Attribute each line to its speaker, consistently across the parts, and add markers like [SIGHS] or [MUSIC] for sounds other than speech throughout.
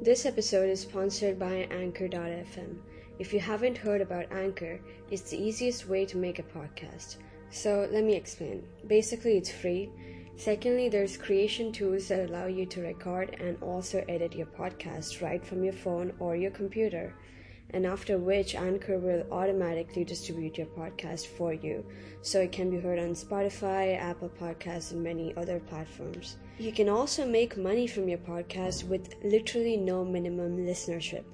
Speaker 1: This episode is sponsored by Anchor.fm. If you haven't heard about Anchor, it's the easiest way to make a podcast. So let me explain. Basically, it's free. Secondly, there's creation tools that allow you to record and also edit your podcast right from your phone or your computer. And after which, Anchor will automatically distribute your podcast for you so it can be heard on Spotify, Apple Podcasts, and many other platforms. You can also make money from your podcast with literally no minimum listenership.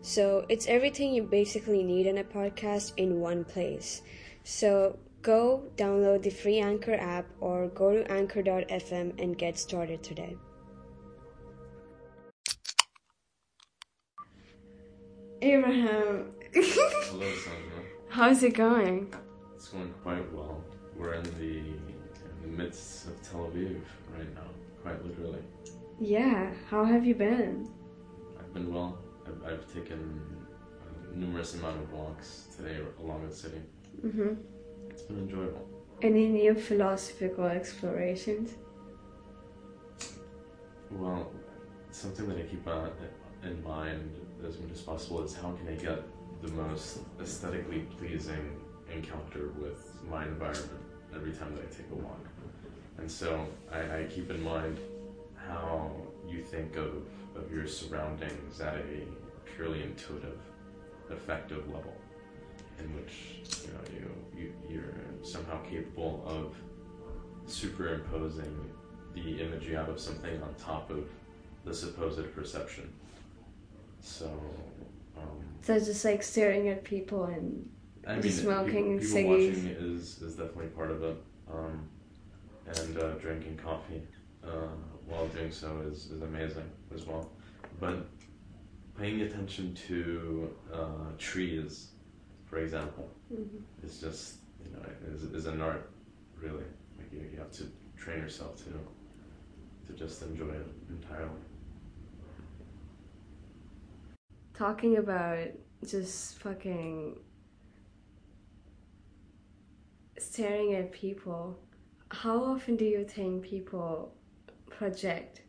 Speaker 1: So it's everything you basically need in a podcast in one place. So go download the free Anchor app or go to anchor.fm and get started today. Abraham,
Speaker 2: Hello, Sanjana.
Speaker 1: how's it going?
Speaker 2: It's going quite well. We're in the in the midst of Tel Aviv right now, quite literally.
Speaker 1: Yeah, how have you been?
Speaker 2: I've been well. I've, I've taken a numerous amount of walks today along the city.
Speaker 1: Mm-hmm.
Speaker 2: It's been enjoyable.
Speaker 1: Any new philosophical explorations?
Speaker 2: Well, something that I keep uh, in mind as much as possible is how can I get the most aesthetically pleasing encounter with my environment every time that I take a walk. And so I, I keep in mind how you think of, of your surroundings at a purely intuitive, effective level, in which you know you, you you're somehow capable of superimposing the image you have of something on top of the supposed perception. So, um,
Speaker 1: So just like staring at people and
Speaker 2: I mean,
Speaker 1: Smoking
Speaker 2: people, people
Speaker 1: ciggies.
Speaker 2: watching is is definitely part of it, um, and uh, drinking coffee uh, while doing so is, is amazing as well. But paying attention to uh, trees, for example, is just you know is, is an art, really. Like you, you have to train yourself to to just enjoy it entirely.
Speaker 1: Talking about just fucking staring at people. How often do you think people project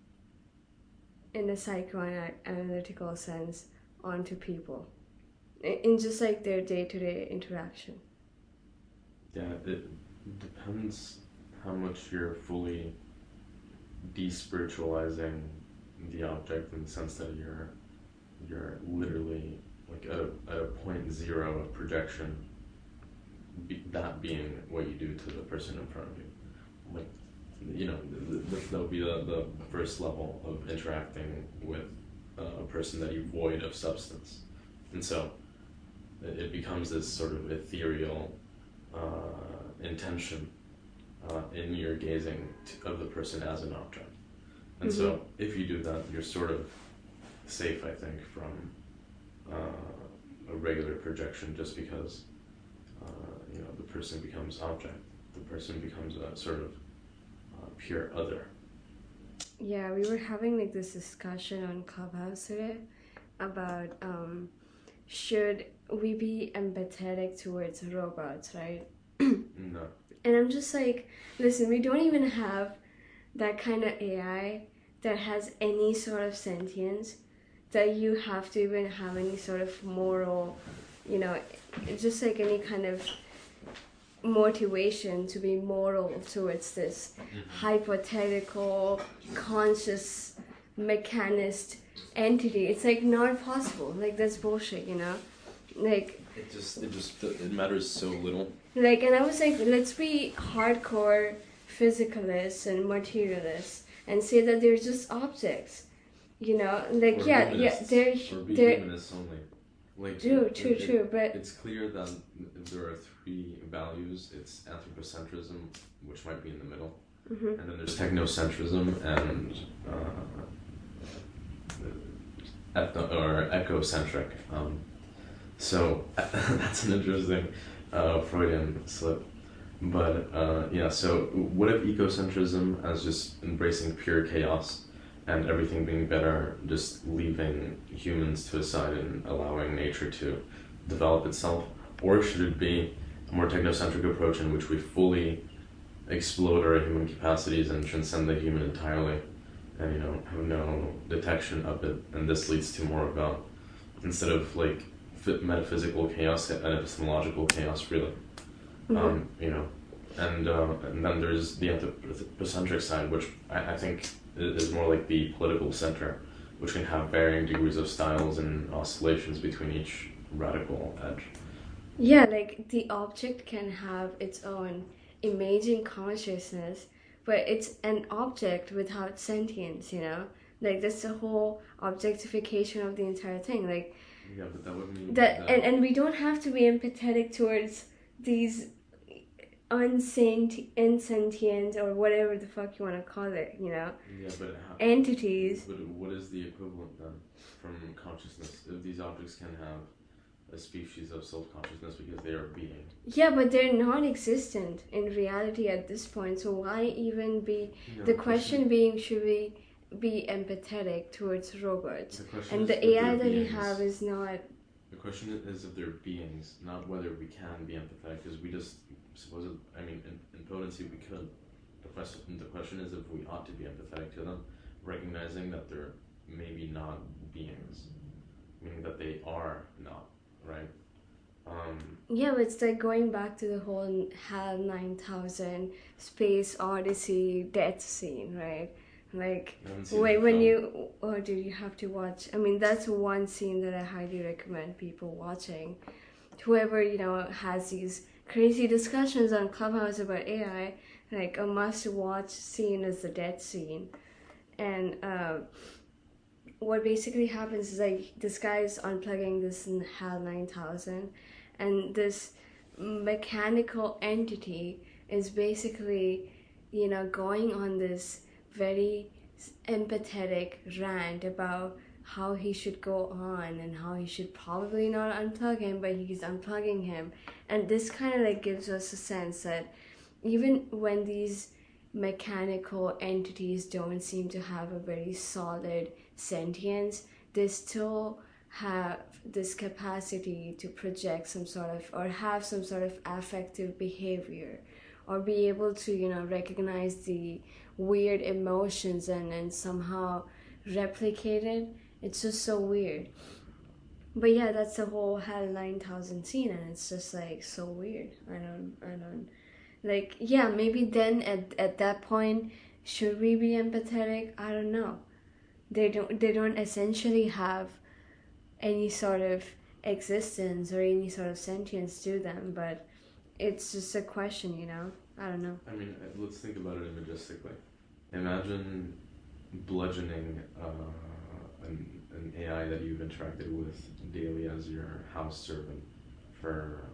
Speaker 1: in a psychoanalytical sense onto people? In just like their day to day interaction.
Speaker 2: Yeah, it depends how much you're fully despiritualizing the object in the sense that you're you're literally like at a, at a point zero of projection be, that being what you do to the person in front of you. Like you know th- th- that'll be the, the first level of interacting with uh, a person that you void of substance. And so it, it becomes this sort of ethereal uh, intention uh, in your gazing t- of the person as an object. And so, if you do that, you're sort of safe, I think, from uh, a regular projection just because uh, you know the person becomes object, the person becomes a sort of uh, pure other.
Speaker 1: Yeah, we were having like this discussion on Clubhouse today about um, should we be empathetic towards robots, right?
Speaker 2: No, [CLEARS THROAT]
Speaker 1: And I'm just like, listen, we don't even have that kind of AI that has any sort of sentience that you have to even have any sort of moral, you know, just like any kind of motivation to be moral towards this mm-hmm. hypothetical, conscious, mechanist entity. It's like not possible. Like that's bullshit, you know? Like
Speaker 2: it just it just it matters so little.
Speaker 1: like, and I was like, let's be hardcore physicalists and materialists and say that they're just objects. You know, like yeah, yeah, they're they're
Speaker 2: humanists only. Like
Speaker 1: true, true,
Speaker 2: it-
Speaker 1: true. But
Speaker 2: It's clear that there are three values. It's anthropocentrism, which might be in the middle,
Speaker 1: mhm.
Speaker 2: and then there's technocentrism and uh, ethno or ecocentric. Um, so [LAUGHS] that's an interesting uh, Freudian slip. But uh, yeah, so what if ecocentrism as just embracing pure chaos and everything being better, just leaving humans to a side and allowing nature to develop itself? Or should it be a more technocentric approach in which we fully explode our human capacities and transcend the human entirely and you know have no detection of it, and this leads to more of a instead of like metaphysical chaos, epistemological chaos, really.
Speaker 1: Mhm.
Speaker 2: Um, you know, and uh, and then there's the anthropocentric side, which I, I think is more like the political center, which can have varying degrees of styles and oscillations between each radical edge.
Speaker 1: Yeah, like the object can have its own imaging consciousness, but it's an object without sentience, you know? Like that's the whole objectification of the entire thing. Like
Speaker 2: Yeah, but that would mean
Speaker 1: that and, and we don't have to be empathetic towards these unsent insentient or whatever the fuck you wanna call it, you know?
Speaker 2: yeah, but how,
Speaker 1: Entities.
Speaker 2: But what is the equivalent then from consciousness? If these objects can have a species of self consciousness because they are being.
Speaker 1: Yeah, but they're non existent in reality at this point, so why even be
Speaker 2: No,
Speaker 1: The question being, should we be empathetic towards robots?
Speaker 2: the
Speaker 1: And the AI that we have is not.
Speaker 2: Question is if they're beings, not whether we can be empathetic, because we just suppose. I mean, in, in potency, we could. The question, the question is if we ought to be empathetic to them, recognizing that they're maybe not beings, meaning that they are not, right? Um,
Speaker 1: Yeah, but it's like going back to the whole HAL 9000 Space Odyssey death scene, right? Like,
Speaker 2: I haven't seen
Speaker 1: wait, when
Speaker 2: film.
Speaker 1: you. Or do you have to watch? I mean, that's one scene that I highly recommend people watching. Whoever, you know, has these crazy discussions on Clubhouse about AI, like a must watch scene is the dead scene. And uh, what basically happens is like this guy is unplugging this in HAL 9000, and this mechanical entity is basically, you know, going on this very empathetic rant about how he should go on and how he should probably not unplug him, but he's unplugging him. And this kind of like gives us a sense that even when these mechanical entities don't seem to have a very solid sentience, they still have this capacity to project some sort of or have some sort of affective behavior or be able to you know recognize the weird emotions and and somehow replicate it. It's just so weird. But yeah that's the whole HAL 9000 scene and it's just like so weird. I don't i don't like yeah maybe then at at that point should we be empathetic? I don't know. They don't they don't essentially have any sort of existence or any sort of sentience to them but it's just a question you know i don't know
Speaker 2: I mean, let's think about it imagistically. Imagine bludgeoning uh, an, an AI that you've interacted with daily as your house servant for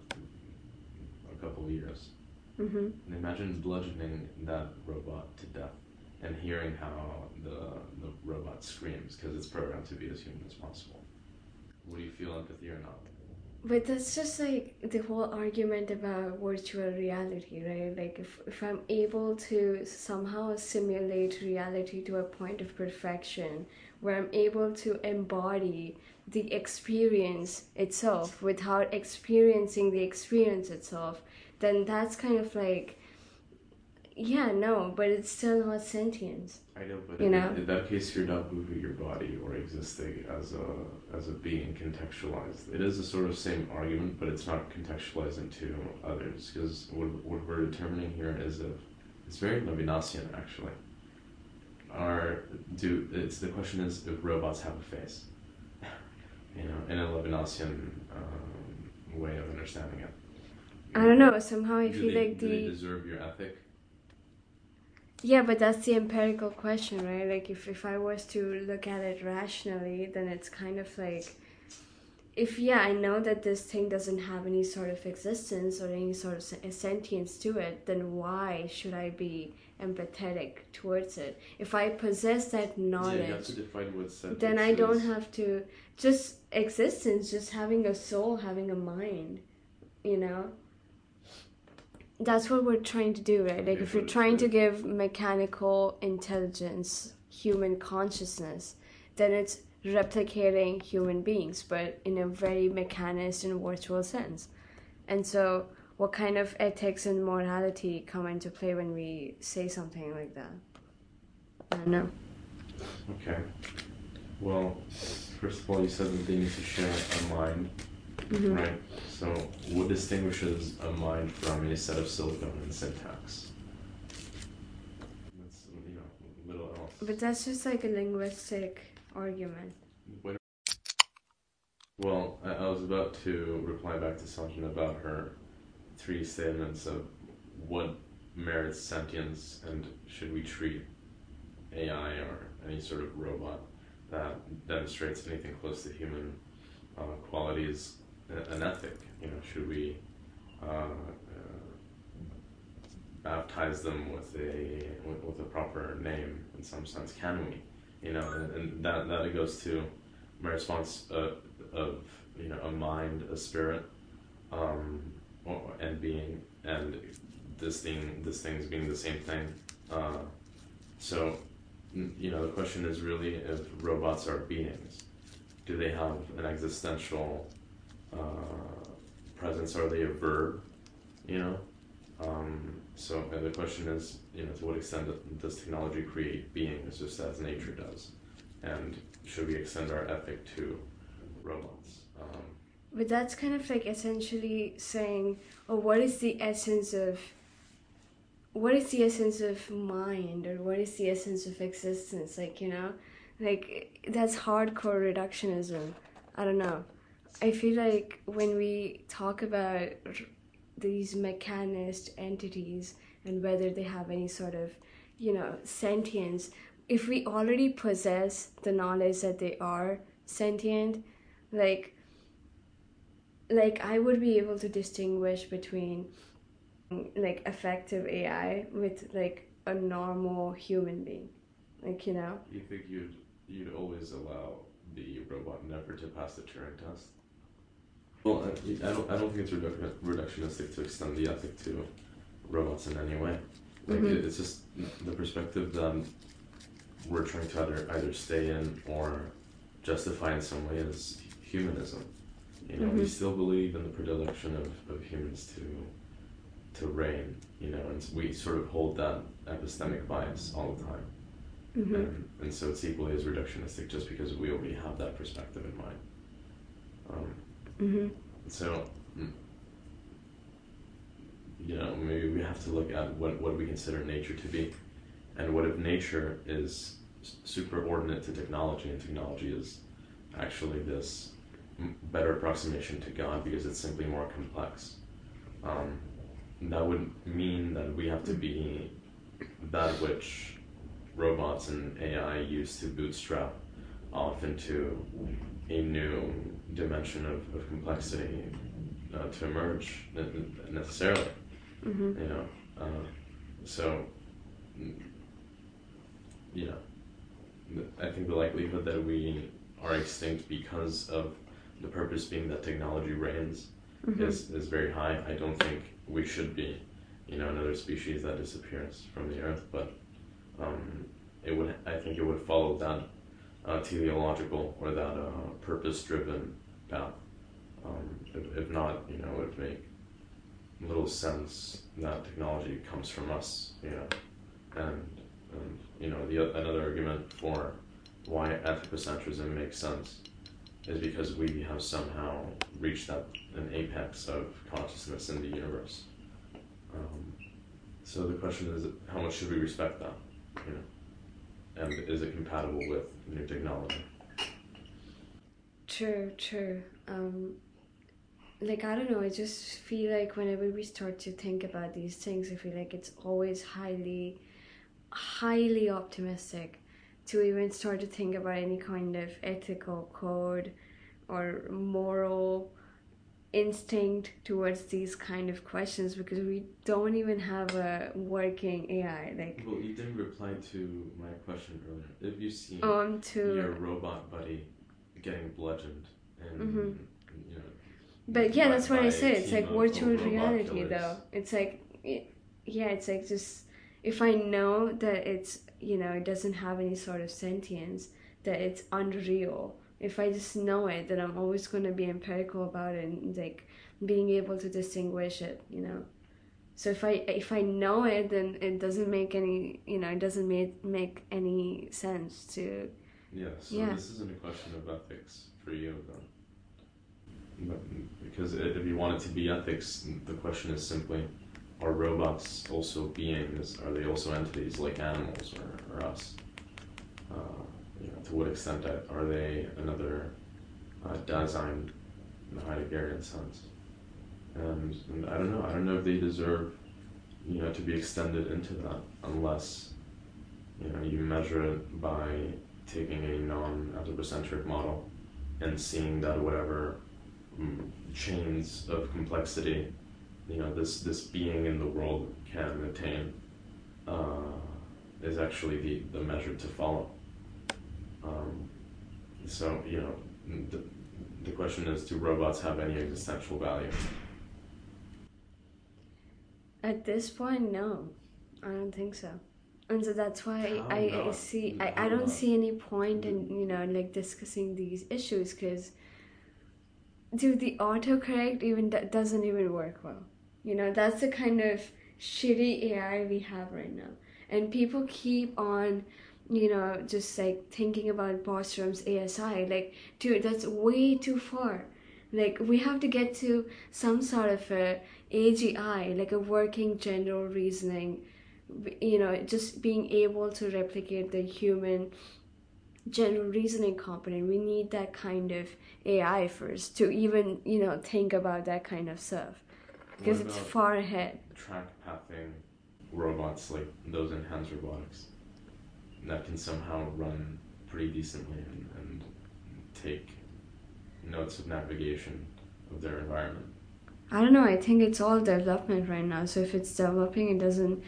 Speaker 2: a couple of years.
Speaker 1: hmm
Speaker 2: And imagine bludgeoning that robot to death and hearing how the, the robot screams because it's programmed to be as human as possible. Would you feel empathy or not?
Speaker 1: But that's just like the whole argument about virtual reality, right? Like if, if I'm able to somehow simulate reality to a point of perfection where I'm able to embody the experience itself without experiencing the experience itself, then that's kind of like yeah, no, but it's still not sentience.
Speaker 2: I know, but
Speaker 1: You
Speaker 2: in,
Speaker 1: know?
Speaker 2: in that case, you're not moving your body or existing as a as a being contextualized. It is the sort of same argument, but it's not contextualized into others because what, what we're determining here is if it's very Levinasian actually. Are do it's the question is if robots have a face, [LAUGHS] you know, in a Levinasian um, way of understanding it.
Speaker 1: I don't know, somehow I
Speaker 2: do
Speaker 1: feel
Speaker 2: they,
Speaker 1: like
Speaker 2: do they
Speaker 1: the
Speaker 2: deserve your ethic?
Speaker 1: Yeah, but that's the empirical question, right? Like, if, if I was to look at it rationally, then it's kind of like, if, yeah, I know that this thing doesn't have any sort of existence or any sort of sen- sentience to it, then why should I be empathetic towards it? If I possess that
Speaker 2: Yeah,
Speaker 1: knowledge,
Speaker 2: what
Speaker 1: then I don't have to, just existence, just having a soul, having a mind, you know? That's what we're trying to do, right? Like, if you're
Speaker 2: mm-hmm,
Speaker 1: trying to give mechanical intelligence human consciousness, then it's replicating human beings, but in a very mechanist and virtual sense. And so, what kind of ethics and morality come into play when we say something like that? I don't know.
Speaker 2: Okay. Well, first of all, you said that they need to share a mind,
Speaker 1: Mhm.
Speaker 2: right? So, what distinguishes a mind from a set of silicon and syntax? That's, you know, little else.
Speaker 1: But that's just like a linguistic argument.
Speaker 2: A- Well, I, I was about to reply back to Sanjana about her three statements of what merits sentience and should we treat AI or any sort of robot that demonstrates anything close to human uh, qualities an ethic. You know, should we uh, uh, baptize them with a with, a proper name in some sense? Can we? You know, and, and that that goes to my response uh, of you know a mind, a spirit, um, and being, and this thing this thing's being the same thing. Uh, so, you know, the question is really if robots are beings, do they have an existential uh, presence? Are they a verb? You know. Um, so the question is, you know, to what extent does technology create beings, just as nature does, and should we extend our ethic to robots? Um,
Speaker 1: But that's kind of like essentially saying, oh, what is the essence of what is the essence of mind or what is the essence of existence? Like, you know, like that's hardcore reductionism. I don't know. I feel like when we talk about these mechanist entities and whether they have any sort of, you know, sentience, if we already possess the knowledge that they are sentient, like like I would be able to distinguish between like effective AI with like a normal human being. Like, you know?
Speaker 2: you think you'd you'd always allow the robot never to pass the Turing test? Well, I, I don't I don't think it's reduc- reductionistic to extend the ethic to robots in any way. Like
Speaker 1: Mhm.
Speaker 2: it, it's just the perspective that we're trying to either either stay in or justify in some way is humanism. You know, we
Speaker 1: Mhm.
Speaker 2: still believe in the predilection of, of humans to to reign. You know, and we sort of hold that epistemic bias all the time.
Speaker 1: hmm
Speaker 2: And, and so it's equally as reductionistic just because we already have that perspective in mind. Um,
Speaker 1: hmm
Speaker 2: so, mm, you know, maybe we have to look at what, what we consider nature to be. And what if nature is superordinate to technology and technology is actually this better approximation to God because it's simply more complex? Um, that would mean that we have to be that which robots and AI use to bootstrap off into a new dimension of, of complexity uh, to emerge ne- necessarily,
Speaker 1: hmm
Speaker 2: you know. Uh, so, you know, I think the likelihood that we are extinct because of the purpose being that technology reigns
Speaker 1: hmm
Speaker 2: is, is very high. I don't think we should be, you know, another species that disappears from the earth, but um, it would. I think it would follow that uh, teleological or that uh, purpose-driven path. Um, if, if not, you know, it would make little sense that technology comes from us, you know, and and you know the another argument for why anthropocentrism makes sense is because we have somehow reached that an apex of consciousness in the universe. Um, so the question is, how much should we respect that? You know, and is it compatible with new technology?
Speaker 1: True, true. Um, like I don't know, I just feel like whenever we start to think about these things, I feel like it's always highly, highly optimistic to even start to think about any kind of ethical code or moral instinct towards these kind of questions because we don't even have a working AI. Like
Speaker 2: Well, you didn't reply to my question earlier. If you see
Speaker 1: um to
Speaker 2: your robot buddy getting bludgeoned and
Speaker 1: Mhm.
Speaker 2: you know
Speaker 1: But yeah, that's what I said. It's like virtual reality,
Speaker 2: killers.
Speaker 1: though. It's like, it, yeah, it's like just if I know that it's you know it doesn't have any sort of sentience, that it's unreal. If I just know it, then I'm always going to be empirical about it and like being able to distinguish it. You know, So if I if I know it, then it doesn't make any you know it doesn't make make any sense to.
Speaker 2: Yeah. So
Speaker 1: Yeah.
Speaker 2: this isn't a question of ethics for you, then. But, because if you want it to be ethics, the question is simply: Are robots also beings? Are they also entities like animals or, or us? Uh, you know, to what extent are they another uh, Dasein in the Heideggerian sense? And, and I don't know. I don't know if they deserve, you know, to be extended into that unless, you know, you measure it by taking a non-anthropocentric model and seeing that whatever mm, chains of complexity, you know, this this being in the world can attain, uh, is actually the the measure to follow. Um, so you know, the, the question is, do robots have any existential value?
Speaker 1: At this point, no, I don't think so. And so that's why I, I see I, I don't
Speaker 2: not?
Speaker 1: see any point in you know like discussing these issues because dude the autocorrect even that doesn't even work well you know that's the kind of shitty AI we have right now and people keep on you know just like thinking about Bostrom's ASI like dude that's way too far. Like we have to get to some sort of a AGI like a working general reasoning you know just being able to replicate the human general reasoning component. We need that kind of ai first to even you know think about that kind of stuff. Because it's far ahead.
Speaker 2: track pathing robots like those enhanced robotics that can somehow run pretty decently and, and take notes of navigation of their environment.
Speaker 1: i don't know i think it's all development right now so if it's developing it doesn't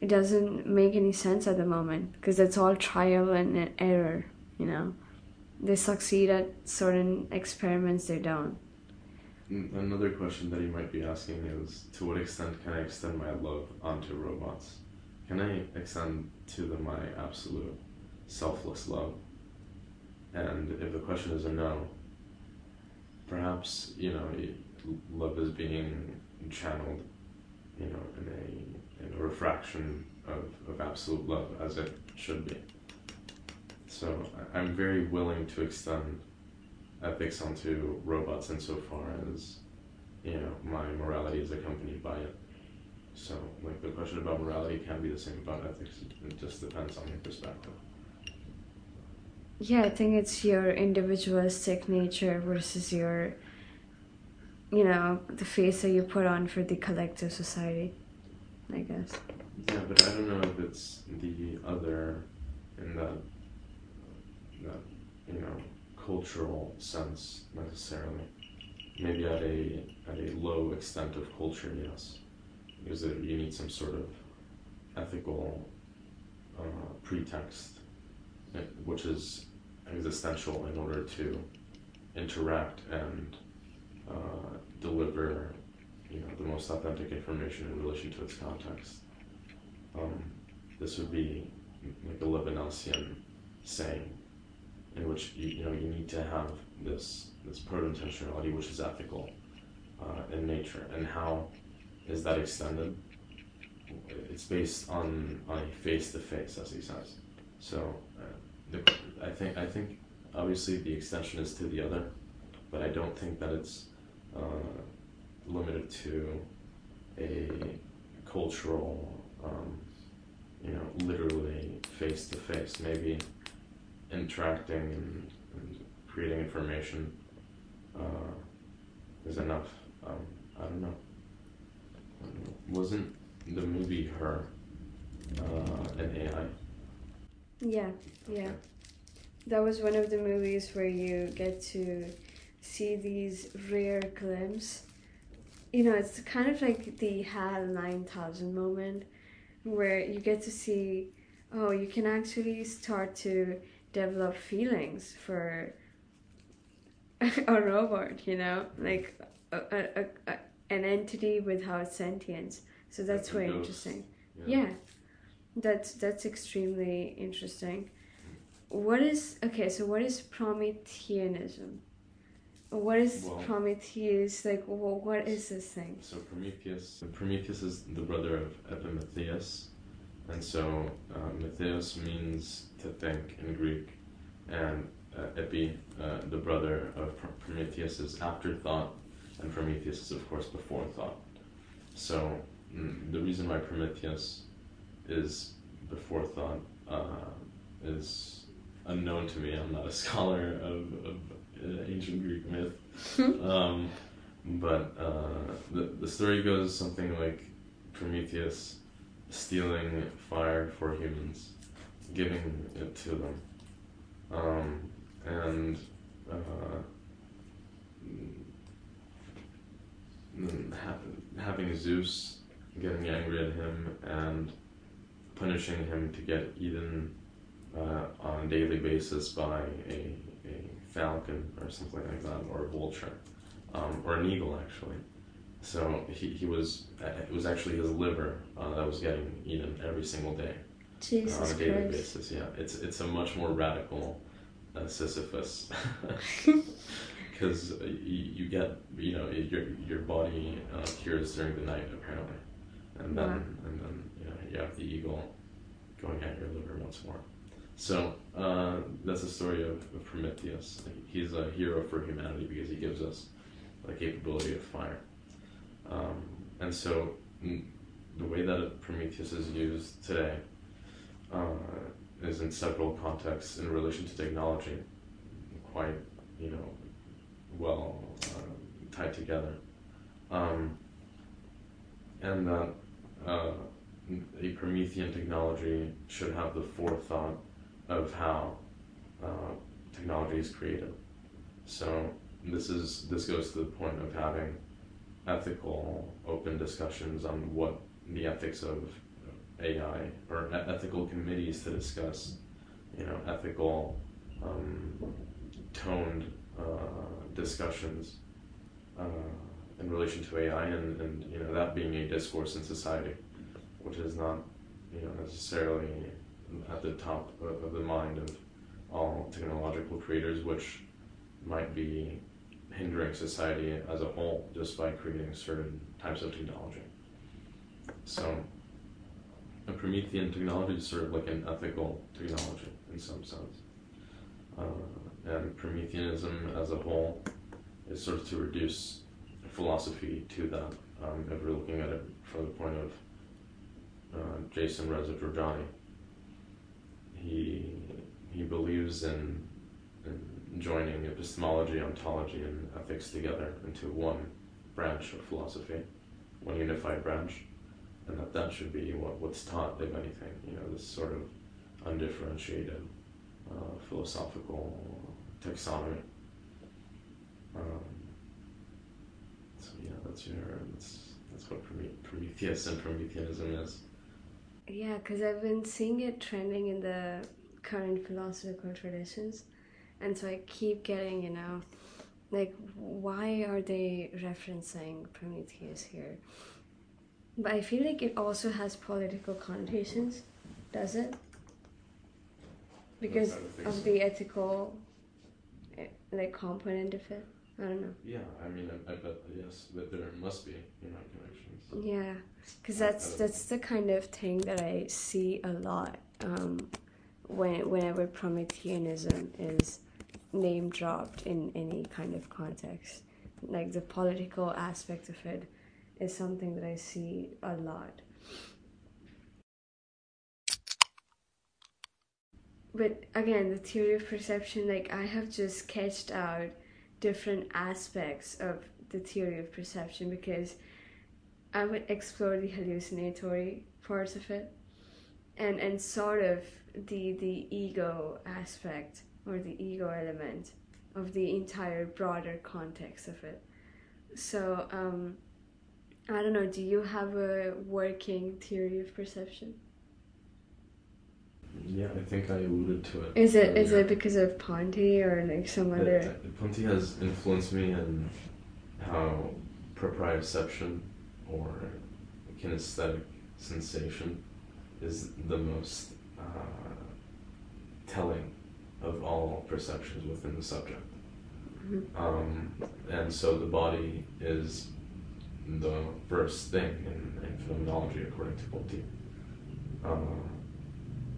Speaker 1: it doesn't make any sense at the moment because it's all trial and error you know they succeed at certain experiments they don't
Speaker 2: Mm, Another question that you might be asking is to what extent can I extend my love onto robots? Can I extend to them my absolute selfless love? And if the question is a no, perhaps, you know, love is being channeled, you know, in a, in a refraction of, of absolute love as it should be. So I'm very willing to extend ethics onto robots insofar as you know my morality is accompanied by it. So like the question about morality can be the same about ethics. It just depends on your perspective.
Speaker 1: Yeah, I think it's your individualistic nature versus your, you know, the face that you put on for the collective society, I guess.
Speaker 2: Yeah, but I don't know if it's the other in that that you know cultural sense necessarily. Maybe at a at a low extent of culture, yes, because it, you need some sort of ethical uh, pretext, eh, which is existential in order to interact and uh, deliver, you know, the most authentic information in relation to its context. Um, this would be like a Levinasian saying, in which you, you know you need to have this this proto-intentionality, which is ethical uh, in nature, and how is that extended? It's based on on a face-to-face, as he says. So, uh, the, I think I think obviously the extension is to the other, but I don't think that it's uh, limited to a cultural, um, you know, literally face to face. Maybe interacting and, and creating information uh, is enough. Um, I don't know. Wasn't the movie Her uh, an AI?
Speaker 1: Yeah, yeah. That was one of the movies where you get to see these rare glimpses. You know, it's kind of like the HAL 9000 moment where you get to see, oh, you can actually start to develop feelings for [LAUGHS] a robot, you know, like a, a, a, an entity without sentience. So that's
Speaker 2: a
Speaker 1: very
Speaker 2: ghost,
Speaker 1: interesting.
Speaker 2: know?
Speaker 1: Yeah, that's that's extremely interesting. What is okay? So what is Prometheanism? What is
Speaker 2: Well-
Speaker 1: Prometheus? Like, wh- what is this thing?
Speaker 2: So Prometheus, Prometheus is the brother of Epimetheus, and so uh, Metheus means to think in Greek, and uh, Epi, uh, the brother of Prometheus, is afterthought, and Prometheus is of course before thought. So mm, the reason why Prometheus is before thought uh, is unknown to me. I'm not a [LAUGHS] scholar of, of uh, ancient Greek myth. um, but uh, the, the story goes something like Prometheus stealing fire for humans, giving it to them. Um, and uh, having Zeus getting angry at him and punishing him to get eaten uh, on a daily basis by a, a falcon or something like that, or a vulture, um, or an eagle actually. So he, he was uh, it was actually his liver uh, that was getting eaten every single day uh, on a daily
Speaker 1: Christ.
Speaker 2: basis. Yeah, it's it's a much more radical uh, Sisyphus [LAUGHS] [LAUGHS] because you, you get you know your your body uh, cures during the night apparently, and then and then you know you have the eagle going at your liver once more. So uh, that's the story of, of Prometheus. He's a hero for humanity because he gives us the capability of fire. Um, and so mm, the way that Prometheus is used today uh, is in several contexts in relation to technology, quite you know well uh, tied together, um, and that uh, a Promethean technology should have the forethought of how uh, technology is created. So this is this goes to the point of having ethical, open discussions on what the ethics of AI or ethical committees to discuss, you know, ethical, um, toned uh, discussions uh, in relation to AI, and, and you know that being a discourse in society, which is not, you know, necessarily at the top of, of the mind of all technological creators, which might be hindering society as a whole just by creating certain types of technology. So, a Promethean technology is sort of like an ethical technology in some sense. Uh, and Prometheanism as a whole is sort of to reduce philosophy to that. Um, if we're looking at it from the point of uh, Jason Reza he he believes in, in joining epistemology, ontology, and ethics together into one branch of philosophy, one unified branch, and that that should be what, what's taught, if anything. You know, this sort of undifferentiated uh, philosophical taxonomy. Um, so yeah, that's your that's that's what Prometheus and Prometheanism is.
Speaker 1: Yeah, because I've been seeing it trending in the current philosophical traditions, and so I keep getting, you know, like why are they referencing Prometheus here? But I feel like it also has political connotations, does it? Because
Speaker 2: I would think
Speaker 1: of the ethical, like component of it. I don't know.
Speaker 2: Yeah, I mean, I, I bet yes, but there must be, you know, connections.
Speaker 1: Yeah, because that's that's the kind of thing that I see a lot um, when whenever Prometheanism is name dropped in any kind of context. Like the political aspect of it is something that I see a lot. But again, the theory of perception, like I have just sketched out different aspects of the theory of perception because I would explore the hallucinatory parts of it and and sort of the the ego aspect or the ego element of the entire broader context of it. So um I don't know, do you have a working theory of perception?
Speaker 2: Yeah, I think I alluded to it.
Speaker 1: Is it is
Speaker 2: earlier.
Speaker 1: it because of Ponty or like some other
Speaker 2: uh, Ponty has influenced me in how proprioception or kinesthetic sensation is the most uh, telling of all perceptions within the subject.
Speaker 1: Mhm.
Speaker 2: Um, and so the body is the first thing in, in phenomenology, according to Voltaire. Uh,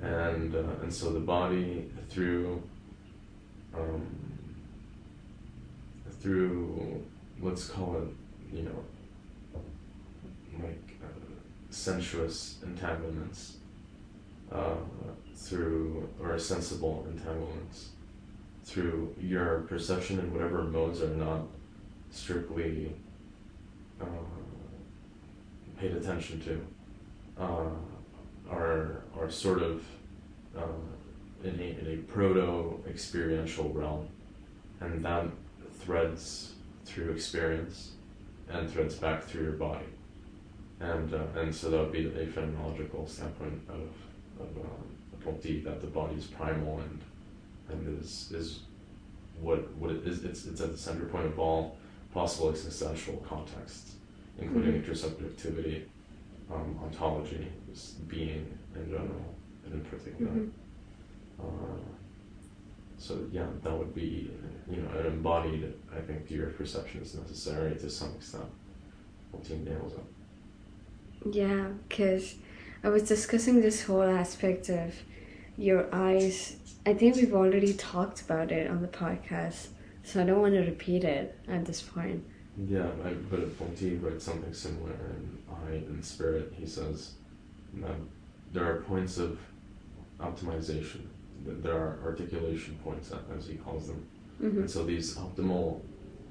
Speaker 2: and uh, and so the body through um, through let's call it you know like uh, sensuous entanglements uh, through or sensible entanglements through your perception in whatever modes are not strictly uh, paid attention to. Uh, are are sort of uh, in a in a proto experiential realm, and that threads through experience and threads back through your body, and uh, and so that would be a phenomenological standpoint of of um, that the body is primal and and is is what what it is. It's it's at the center point of all possible existential contexts, including
Speaker 1: Mhm.
Speaker 2: intersubjectivity, um, ontology, just being in general and in particular.
Speaker 1: Mhm.
Speaker 2: Uh, so yeah, that would be you know an embodied. I think your perception is necessary to some extent. Ponty nails it.
Speaker 1: Yeah, because I was discussing this whole aspect of your eyes. I think we've already talked about it on the podcast, so I don't want to repeat it at this point.
Speaker 2: Yeah, I, but Ponty writes something similar in Eye and Spirit. He says there are points of optimization, there are articulation points, as he calls them.
Speaker 1: hmm
Speaker 2: And so these optimal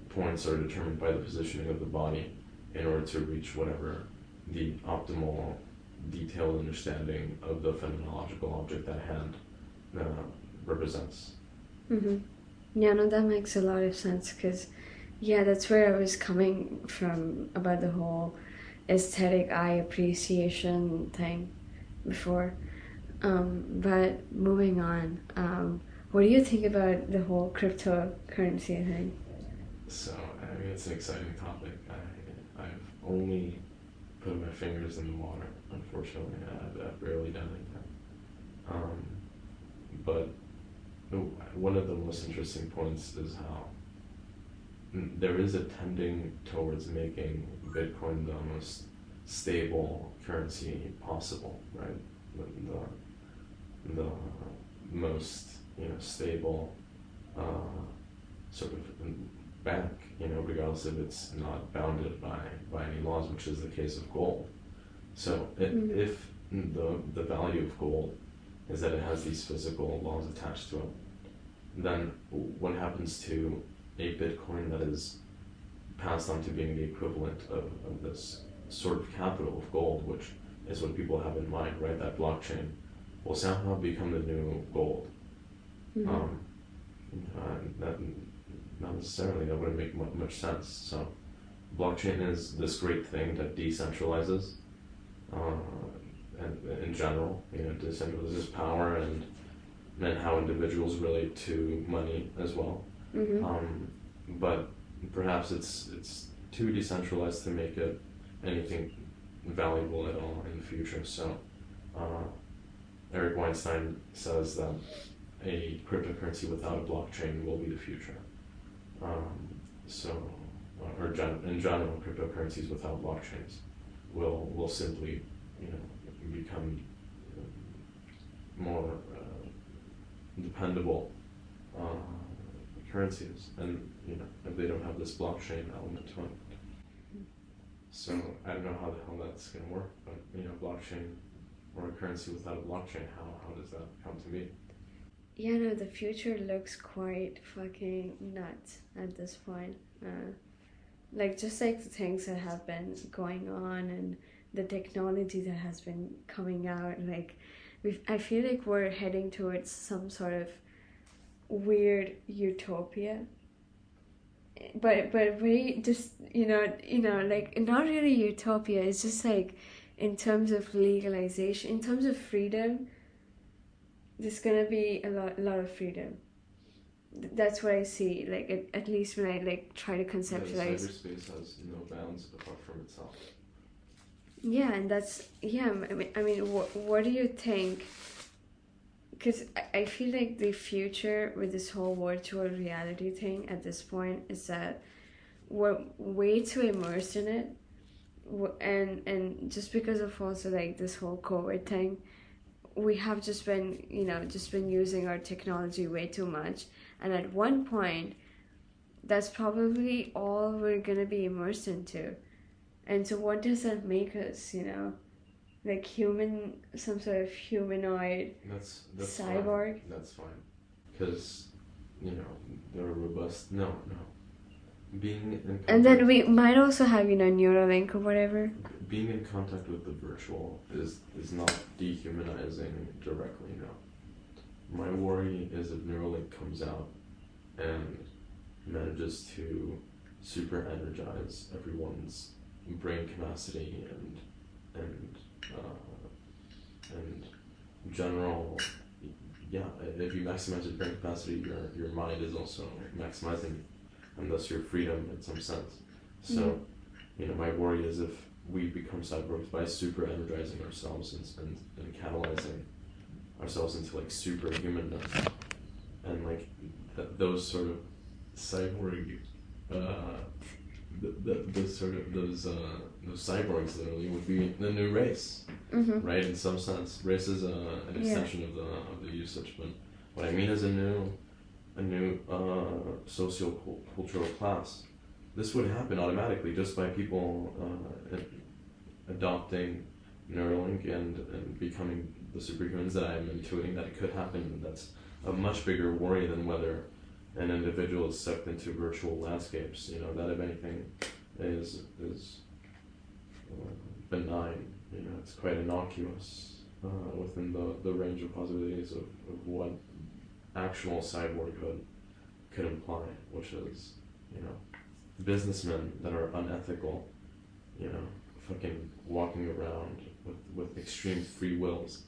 Speaker 2: points are determined by the positioning of the body in order to reach whatever the optimal detailed understanding of the phenomenological object at hand uh, represents.
Speaker 1: hmm Yeah, no, that makes a lot of sense because, yeah, that's where I was coming from about the whole aesthetic eye appreciation thing before. Um, but moving on, um, what do you think about the whole cryptocurrency thing?
Speaker 2: So, I mean, it's an exciting topic. I, I've only put my fingers in the water, unfortunately. I've, I've barely done anything. Um, but one of the most interesting points is how mm, there is a tending towards making Bitcoin the most stable currency possible, right? The, the, most you know stable uh, sort of bank, you know, regardless if it's not bounded by, by any laws, which is the case of gold. So i
Speaker 1: Mm.
Speaker 2: if the, the value of gold is that it has these physical laws attached to it, then what happens to a Bitcoin that is passed on to being the equivalent of, of this sort of capital of gold, which is what people have in mind, right? That blockchain will somehow become the new gold.
Speaker 1: Mhm.
Speaker 2: Um, uh, that, not necessarily, that wouldn't make mu- much sense. So, blockchain is this great thing that decentralizes, uh, and in general, you know, decentralizes power and and how individuals relate to money as well.
Speaker 1: Mhm.
Speaker 2: Um, but perhaps it's it's too decentralized to make it anything valuable at all in the future. So, uh, Eric Weinstein says that a cryptocurrency without a blockchain will be the future. Um, so, uh, or gen- in general, cryptocurrencies without blockchains will will simply, you know, become uh, more uh, dependable uh, currencies, and you know, if they don't have this blockchain element to it. So I don't know how the hell that's gonna work, but you know, blockchain or a currency without a blockchain, how how does that come to be?
Speaker 1: Yeah, no, the future looks quite fucking nuts at this point. Uh, like, just like the things that have been going on and the technology that has been coming out, like, we I feel like we're heading towards some sort of weird utopia. But but we just you know you know like not really utopia. It's just like in terms of legalization, in terms of freedom there's gonna be a lot, a lot of freedom. That's what I see. Like at, at least when I like try to
Speaker 2: Yeah,
Speaker 1: conceptualize.
Speaker 2: cyberspace has no bounds apart from itself.
Speaker 1: Yeah, and that's yeah. I mean, I mean, what what do you think? Because I, feel like the future with this whole virtual reality thing at this point is that we're way too immersed in it. And and just because of also like this whole covid thing we have just been you know just been using our technology way too much. And at one point that's probably all we're gonna be immersed into. And so what does that make us you know like human some sort of humanoid
Speaker 2: That's that's
Speaker 1: Cyborg?
Speaker 2: Fine. That's fine, because you know they're robust. No, no. Being in contact,
Speaker 1: and then we might also have you know neuralink or whatever
Speaker 2: being in contact with the virtual is is not dehumanizing directly. No. My worry is if Neuralink comes out and manages to super energize everyone's brain capacity and and uh, and general yeah if you maximize your brain capacity your your mind is also maximizing and thus your freedom in some sense so
Speaker 1: Mhm.
Speaker 2: you know my worry is if we become cyborgs by super energizing ourselves and, and, and catalyzing ourselves into like superhumanness and like th- those sort of cyborg uh the, the, those sort of those uh those cyborgs literally would be the new race
Speaker 1: mm-hmm.
Speaker 2: right? In some sense, race is a, an
Speaker 1: Yeah.
Speaker 2: of the of the usage, but what I mean is a new a new uh, socio cultural class. This would happen automatically just by people uh, adopting Neuralink and, and becoming the superhumans that I'm intuiting that it could happen. That's a much bigger worry than whether an individual is sucked into virtual landscapes. You know that if anything is is uh, benign. You know, it's quite innocuous uh, within the, the range of possibilities of, of what actual cyborghood could imply, which is, you know, businessmen that are unethical, you know, fucking walking around with, with extreme free wills.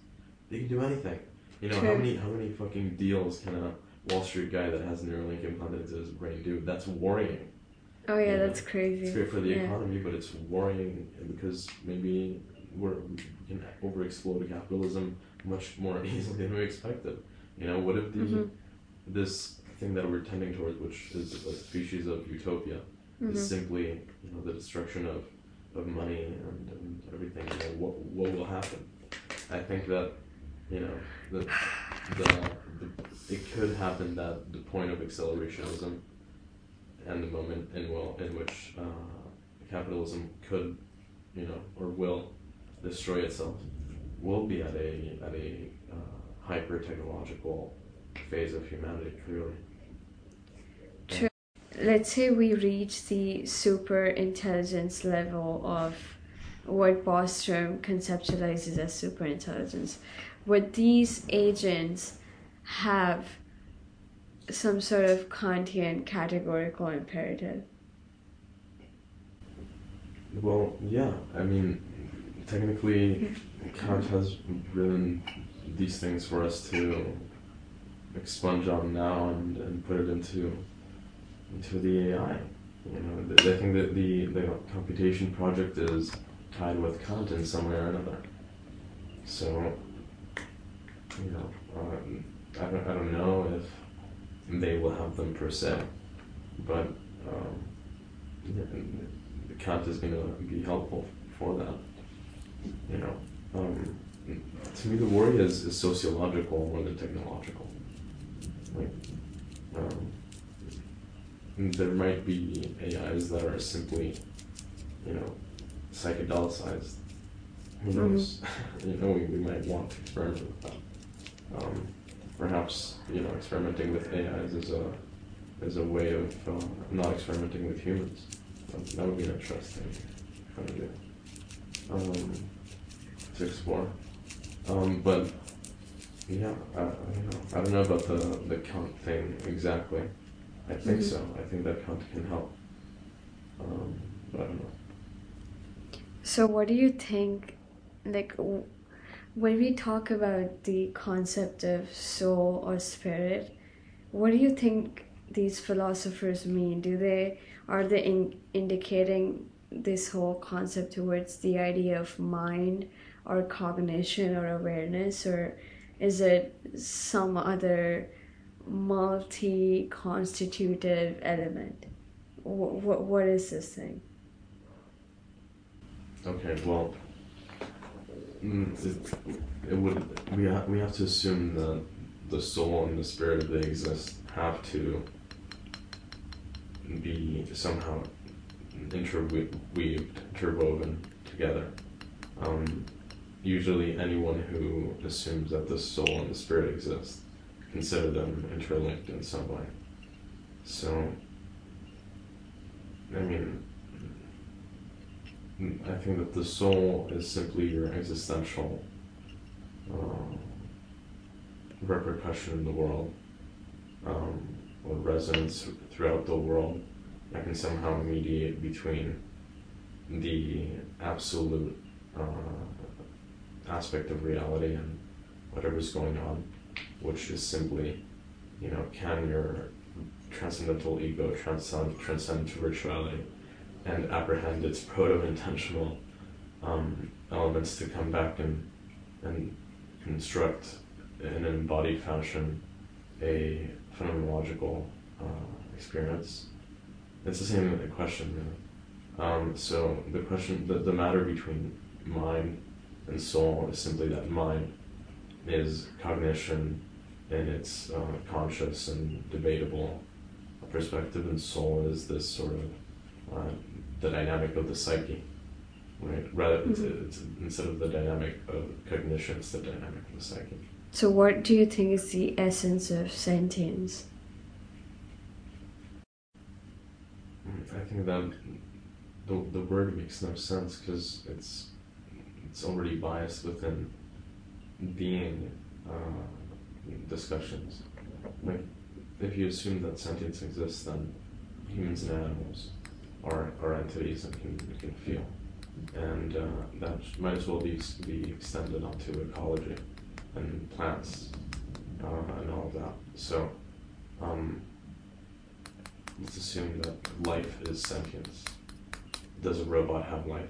Speaker 2: They can do anything. You know, how many how many fucking deals can a Wall Street guy that has Neuralink implanted into his brain do? That's worrying.
Speaker 1: Oh yeah that's crazy
Speaker 2: It's great for the
Speaker 1: yeah.
Speaker 2: economy, but it's worrying because maybe we're, we can overexplode capitalism much more [LAUGHS] easily than we expected. You know, what if the
Speaker 1: Mhm.
Speaker 2: this thing that we're tending towards, which is a species of utopia,
Speaker 1: Mhm.
Speaker 2: is simply you know the destruction of, of money and, and everything. You know, what what will happen? I think that you know the, the, the it could happen that the point of accelerationism and the moment in will in which uh, capitalism could you know or will destroy itself will be at a at a uh, hyper technological phase of humanity clearly
Speaker 1: let's say we reach the super intelligence level of what Bostrom conceptualizes as super intelligence, would these agents have some sort of Kantian categorical imperative?
Speaker 2: well yeah i mean technically kant has written these things for us to expunge on now and, and put it into into the ai you know i think that the the computation project is tied with kant in some way or another. So you know um, I, don't, I don't know if they will have them per se but um, and Kant is going to be helpful for that. You know, um, to me, the worry is, is sociological more than technological. Like, um, there might be AIs that are simply, you know, psychedelicized. Who knows? [LAUGHS] you know, we, we might want to experiment with that. Um, perhaps, you know, experimenting with AIs is a is a way of uh, not experimenting with humans. Um, that would be an interesting kind of um, to explore. Um, but yeah, I, I don't know. I don't know about the the Kant thing exactly. I think
Speaker 1: Mhm.
Speaker 2: so. I think that Kant can help. Um, but I don't know.
Speaker 1: So, what do you think? Like, when we talk about the concept of soul or spirit, what do you think these philosophers mean? Do they are they in, indicating this whole concept towards the idea of mind or cognition or awareness, or is it some other multi constitutive element? What, what, what is this thing?
Speaker 2: Okay, well, it, it would we have we have to assume that the soul and the spirit, if they exist, have to be somehow interweaved, interwoven together. Um, usually, anyone who assumes that the soul and the spirit exist consider them interlinked in some way. So, I mean, I think that the soul is simply your existential uh, repercussion in the world, um, or resonance throughout the world that can somehow mediate between the absolute uh, aspect of reality and whatever's going on, which is simply, you know, can your transcendental ego transcend transcend to virtuality and apprehend its proto-intentional um, elements to come back and and construct in an embodied fashion a phenomenological uh, experience. It's the same question. Really. Um, so the question, the, the matter between mind and soul is simply that mind is cognition and it's uh, conscious and debatable perspective, and soul is this sort of uh, the dynamic of the psyche, right? Rather, mm-hmm. it's, it's, instead of the dynamic of cognition, it's the dynamic of the psyche.
Speaker 1: So, what do you think is the essence of sentience?
Speaker 2: I think that the, the word makes no sense because it's it's already biased within being uh, discussions. Like, if you assume that sentience exists, then humans and animals are, are entities and can, can feel. And uh, that might as well be, be extended onto ecology and plants uh, and all of that. So um, let's assume that life is sentience. Does a robot have life?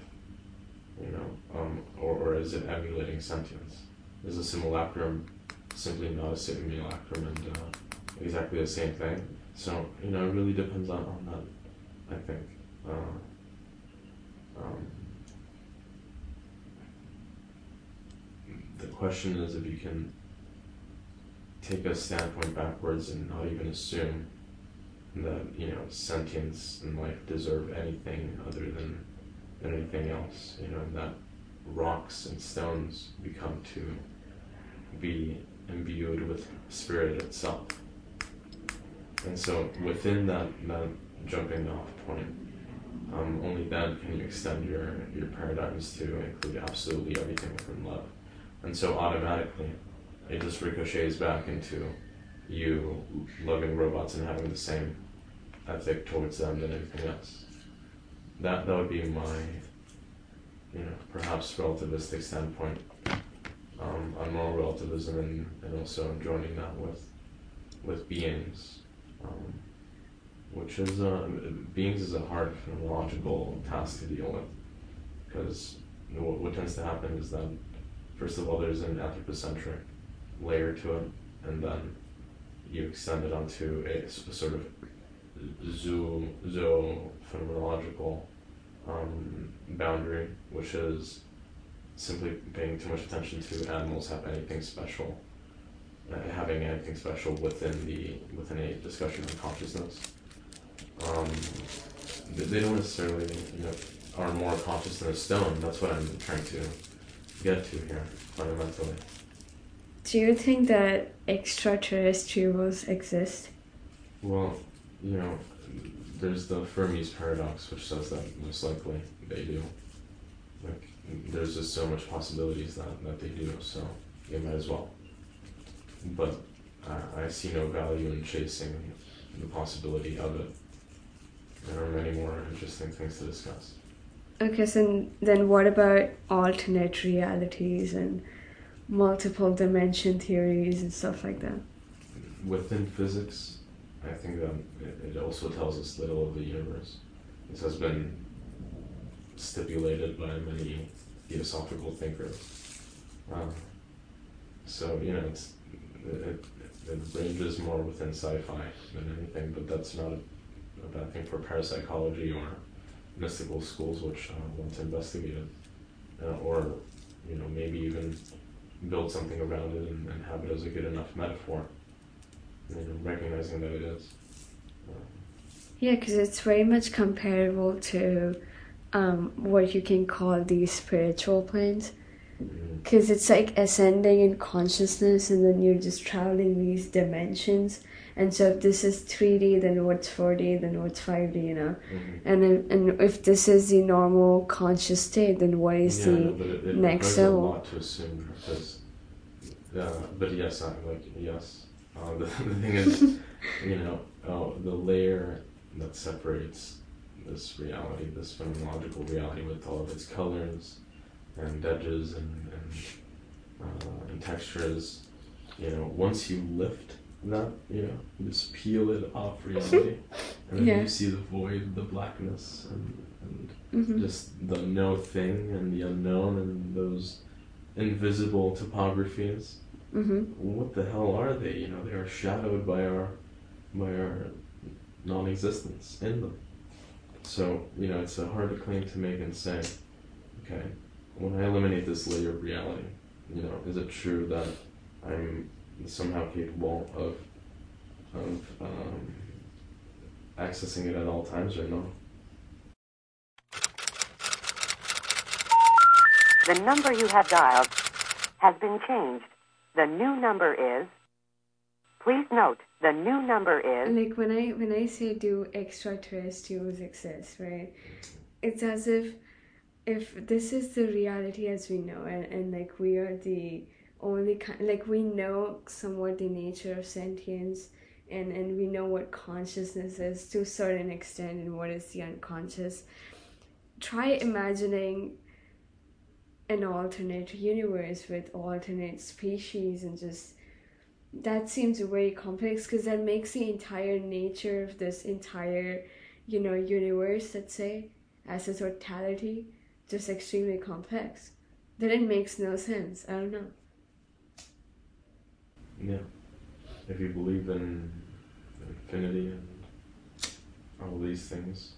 Speaker 2: You know, um, or, or is it emulating sentience? Is a simulacrum simply not a simulacrum and uh, exactly the same thing? So you know, it really depends on, on that. I think. Uh, um, the question is if you can take a standpoint backwards and not even assume that you know sentience and life deserve anything other than anything else you know that rocks and stones become to be imbued with spirit itself. And so within that that jumping off point um, only then can you extend your your paradigms to include absolutely everything within love. And so automatically, it just ricochets back into you loving robots and having the same ethic towards them than anything else. That that would be my, you know, perhaps relativistic standpoint. Um, on moral relativism and, and also joining that with with beings, um, which is uh, beings is a hard phenomenological task to deal with because what, what tends to happen is that first of all, there's an anthropocentric layer to it, and then you extend it onto a, sort of zoo, zoo phenomenological um, boundary, which is simply paying too much attention to animals have anything special, uh, having anything special within the within a discussion on consciousness. Um, they, they don't necessarily, you know, are more conscious than a stone. That's what I'm trying to get to here fundamentally.
Speaker 1: Do you think that extraterrestrials exist?
Speaker 2: Well, you know, there's the Fermi's paradox, which says that most likely they do. Like, there's just so much possibilities that, that they do, so they might as well. But I, I see no value in chasing the possibility of it. There are many more interesting things to discuss.
Speaker 1: Okay, so then what about alternate realities and multiple dimension theories and stuff like that?
Speaker 2: Within physics, I think that it also tells us little of the universe. This has been stipulated by many theosophical thinkers. Uh, So you know, it's it, it ranges more within sci-fi than anything, but that's not a, a think, for parapsychology or mystical schools which uh, want to investigate it, uh, or you know maybe even build something around it and, and have it as a good enough metaphor. You know, recognizing that it is.
Speaker 1: Yeah, because it's very much comparable to um, what you can call these spiritual planes. Because it's like ascending in consciousness, and then you're just traveling these dimensions. And so, if this is 3D, then what's 4D, then what's 5D, you know?
Speaker 2: Mhm.
Speaker 1: And then, and if this is the normal conscious state, then what is
Speaker 2: yeah,
Speaker 1: the
Speaker 2: no, but it, it
Speaker 1: next level?
Speaker 2: a lot to assume because, uh, but yes, i'm like yes. Uh, the, [LAUGHS] the thing is, [LAUGHS] you know, uh, the layer that separates this reality, this phenomenological reality, with all of its colors and edges and and, uh, and textures, you know, once you lift that, you know, just peel it off reality, [LAUGHS] and then
Speaker 1: Yeah.
Speaker 2: you see the void, the blackness, and and
Speaker 1: Mhm.
Speaker 2: just the no thing and the unknown and those invisible topographies.
Speaker 1: Mhm.
Speaker 2: What the hell are they? You know, they are shadowed by our by our non-existence in them. So you know, it's a hard claim to make and say, okay, when I eliminate this layer of reality, you know, is it true that I'm somehow capable of of um, accessing it at all times right now.
Speaker 3: The number you have dialed has been changed. The new number is. Please note, the new number is.
Speaker 1: like when I when I say do extraterrestrials exist, right? It's as if if this is the reality as we know it, and like we are the only kind, like we know somewhat the nature of sentience, and and we know what consciousness is to a certain extent, and what is the unconscious. Try imagining an alternate universe with alternate species and just that seems very complex because that makes the entire nature of this entire you know universe let's say as a totality just extremely complex. Then it makes no sense. I don't know
Speaker 2: Yeah. If you believe in infinity and all these things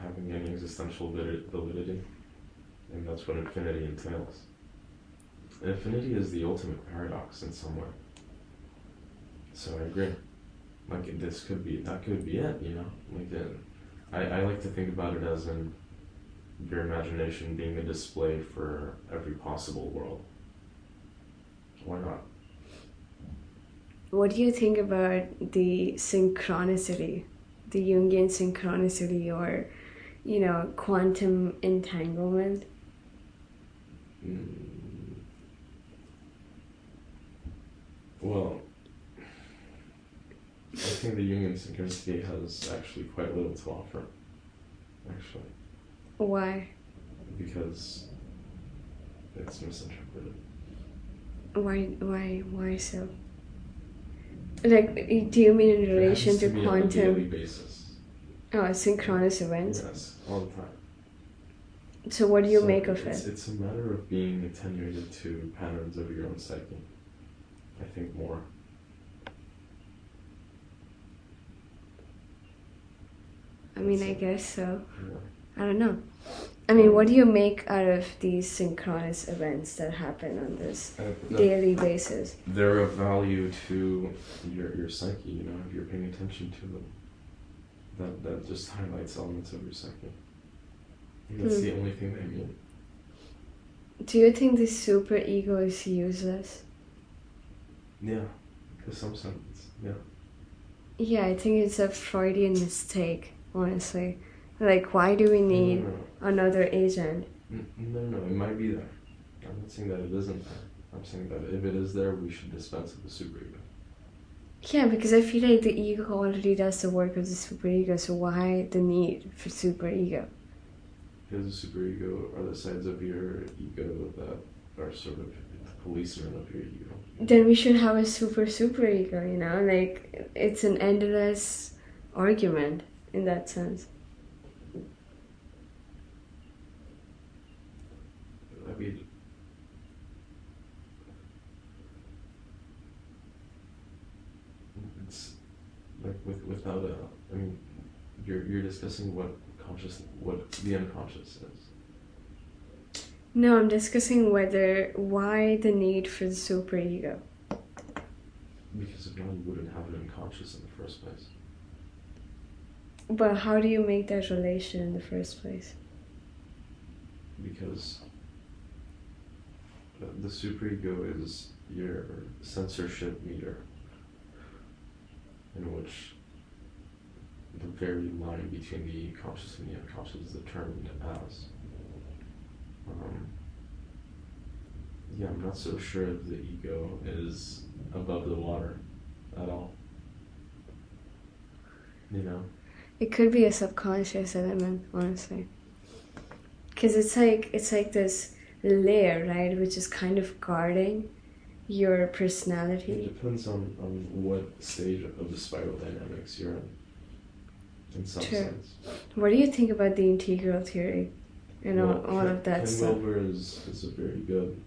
Speaker 2: having any existential validity, then that's what infinity entails. Infinity is the ultimate paradox in some way. So I agree. Like this could be that could be it, you know. Like uh, I I like to think about it as in your imagination being a display for every possible world. Why not?
Speaker 1: What do you think about the synchronicity the jungian synchronicity or you know quantum entanglement
Speaker 2: Mm. Well, I think the Jungian synchronicity has actually quite little to offer, actually,
Speaker 1: why
Speaker 2: because it's misinterpreted.
Speaker 1: why why why so like do you mean in relation to
Speaker 2: to be on a
Speaker 1: quantum
Speaker 2: basis.
Speaker 1: oh synchronous events
Speaker 2: Yes, all the time.
Speaker 1: so what do you
Speaker 2: So
Speaker 1: make of
Speaker 2: it's,
Speaker 1: it
Speaker 2: It's a matter of being attenuated to patterns of your own psyche. I think more.
Speaker 1: i mean i guess so
Speaker 2: Yeah.
Speaker 1: i don't know i mean what do you make out of these synchronous events that happen on this
Speaker 2: Uh, no,
Speaker 1: daily basis
Speaker 2: they're of value to your your psyche. You know, if you're paying attention to them, that that just highlights elements of your psyche. That's
Speaker 1: Hmm.
Speaker 2: the only thing they mean.
Speaker 1: do you think the super ego is useless
Speaker 2: Yeah, to some sense. Yeah.
Speaker 1: yeah i think it's a freudian mistake honestly like why do we need
Speaker 2: No, no,
Speaker 1: another agent mm, mm,
Speaker 2: no, no, no, it might be there. I'm not saying that it isn't there. I'm saying that if it is there, we should dispense with the super ego.
Speaker 1: Yeah, because I feel like the ego already does the work of the super ego. so why the need for super ego?
Speaker 2: Because the superego are the sides of your ego that are sort of the policemen of your ego.
Speaker 1: Then we should have a super super ego, you know? Like, it's an endless argument in that sense.
Speaker 2: I mean, it's like with without a. I mean, you're you're discussing what conscious, what the unconscious is.
Speaker 1: No, I'm discussing whether why the need for the superego.
Speaker 2: Because if not, you wouldn't have an unconscious in the first place.
Speaker 1: But how do you make that relation in the first place?
Speaker 2: Because the, the superego is your censorship meter, in which the very line between the conscious and the unconscious is determined as. Um, yeah, I'm not so sure if the ego is above the water at all. You know?
Speaker 1: It could be a subconscious element, honestly. Because it's like it's like this layer, right, which is kind of guarding your personality.
Speaker 2: It depends on, on what stage of the spiral dynamics you're in, in some
Speaker 1: True.
Speaker 2: sense.
Speaker 1: What do you think about the integral theory and all,
Speaker 2: Well,
Speaker 1: all
Speaker 2: Ken,
Speaker 1: of that
Speaker 2: Ken
Speaker 1: stuff?
Speaker 2: Wilber is, is a very good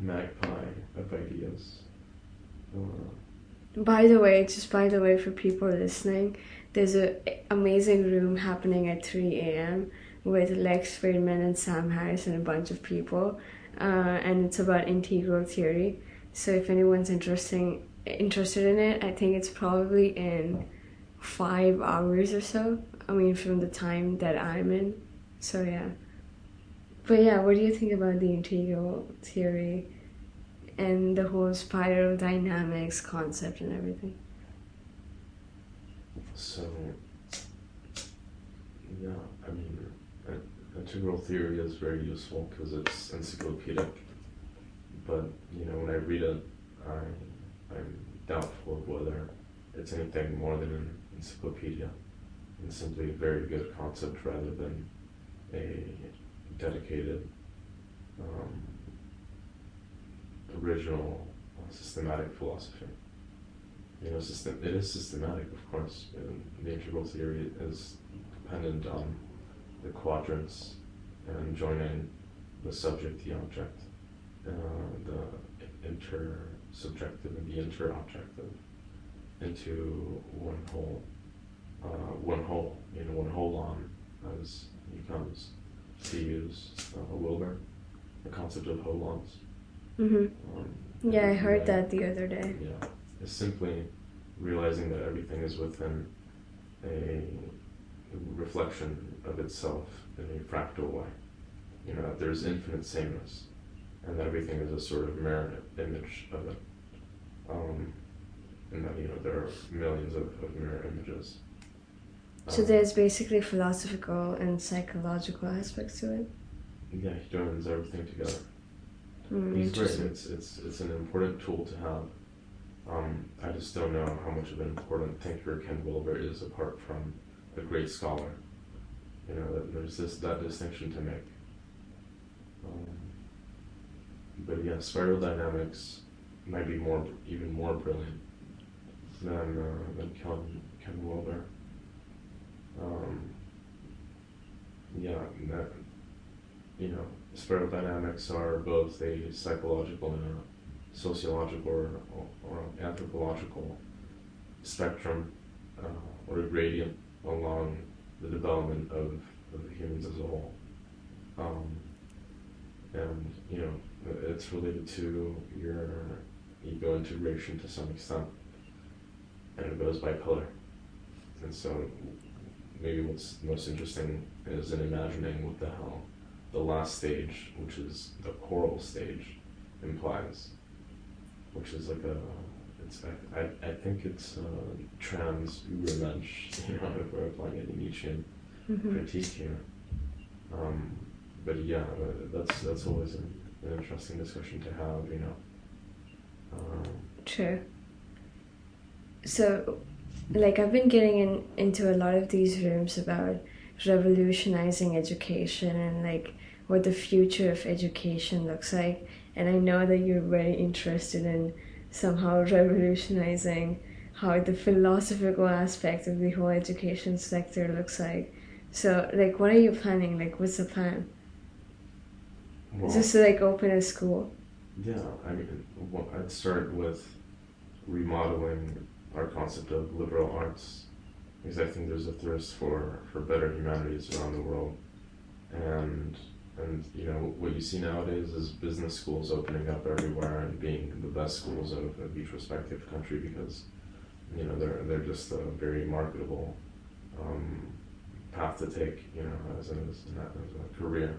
Speaker 2: magpie of ideas. Uh,
Speaker 1: By the way, just by the way, for people listening, there's a amazing room happening at 3 a.m. with Lex Fridman and Sam Harris and a bunch of people, uh, and it's about integral theory. So if anyone's interesting interested in it, I think it's probably in five hours or so. I mean, from the time that I'm in. So yeah. But yeah, what do you think about the integral theory? and the whole spiral dynamics concept and everything.
Speaker 2: so, yeah, I mean, integral theory is very useful because it's encyclopedic. But you know, when I read it, I I'm doubtful of whether it's anything more than an encyclopedia, and simply a very good concept rather than a dedicated, um, original uh, systematic philosophy. You know, system, it is systematic, of course. And the integral theory is dependent on the quadrants and joining the subject, the object, uh, the intersubjective and the interobjective into one whole, uh, one whole, you know, one whole on, as he comes to use uh, Wilber, the concept of holons.
Speaker 1: hmm
Speaker 2: Um,
Speaker 1: Yeah, I heard
Speaker 2: then-
Speaker 1: that the other day.
Speaker 2: yeah, is simply realizing that everything is within a reflection of itself in a fractal way. You know, that there's infinite sameness, and that everything is a sort of mirror image of it. Um, and that, you know, there are millions of, of mirror images.
Speaker 1: So
Speaker 2: Um,
Speaker 1: there's basically philosophical and psychological aspects to it.
Speaker 2: Yeah, he joins everything together.
Speaker 1: Mm,
Speaker 2: He's
Speaker 1: interesting.
Speaker 2: It's it's it's an important tool to have. Um, I just don't know how much of an important thinker Ken Wilber is apart from a great scholar. You know, there's this that distinction to make. Um, but yeah, spiral dynamics might be more even more brilliant than uh, than Ken Ken Wilber. Um, yeah, that, you know, spiral dynamics are both a psychological and a sociological or, or anthropological spectrum uh, or a gradient along the development of, of humans as a whole. Um, and, you know, it's related to your ego integration to some extent. And it goes by bipolar. And so maybe what's most interesting is in imagining what the hell the last stage, which is the coral stage, implies, which is like a, it's I, I, I think it's uh, trans Übermensch, [LAUGHS] you know, if we're applying any Nietzschean
Speaker 1: hmm
Speaker 2: critique here. Um, but yeah, uh, that's that's always an, an interesting discussion to have, you know. Um,
Speaker 1: True. So, like I've been getting in into a lot of these rooms about revolutionizing education and like what the future of education looks like, and I know that you're very interested in somehow revolutionizing how the philosophical aspect of the whole education sector looks like. So, like, what are you planning? Like, what's the plan?
Speaker 2: well,
Speaker 1: Just to like open a school.
Speaker 2: Yeah, I mean, well, I'd start with remodeling our concept of liberal arts because I think there's a thirst for, for better humanities around the world. And and you know what you see nowadays is business schools opening up everywhere and being the best schools of, of each respective country because you know they're they're just a very marketable um, path to take you know as, as, as a career.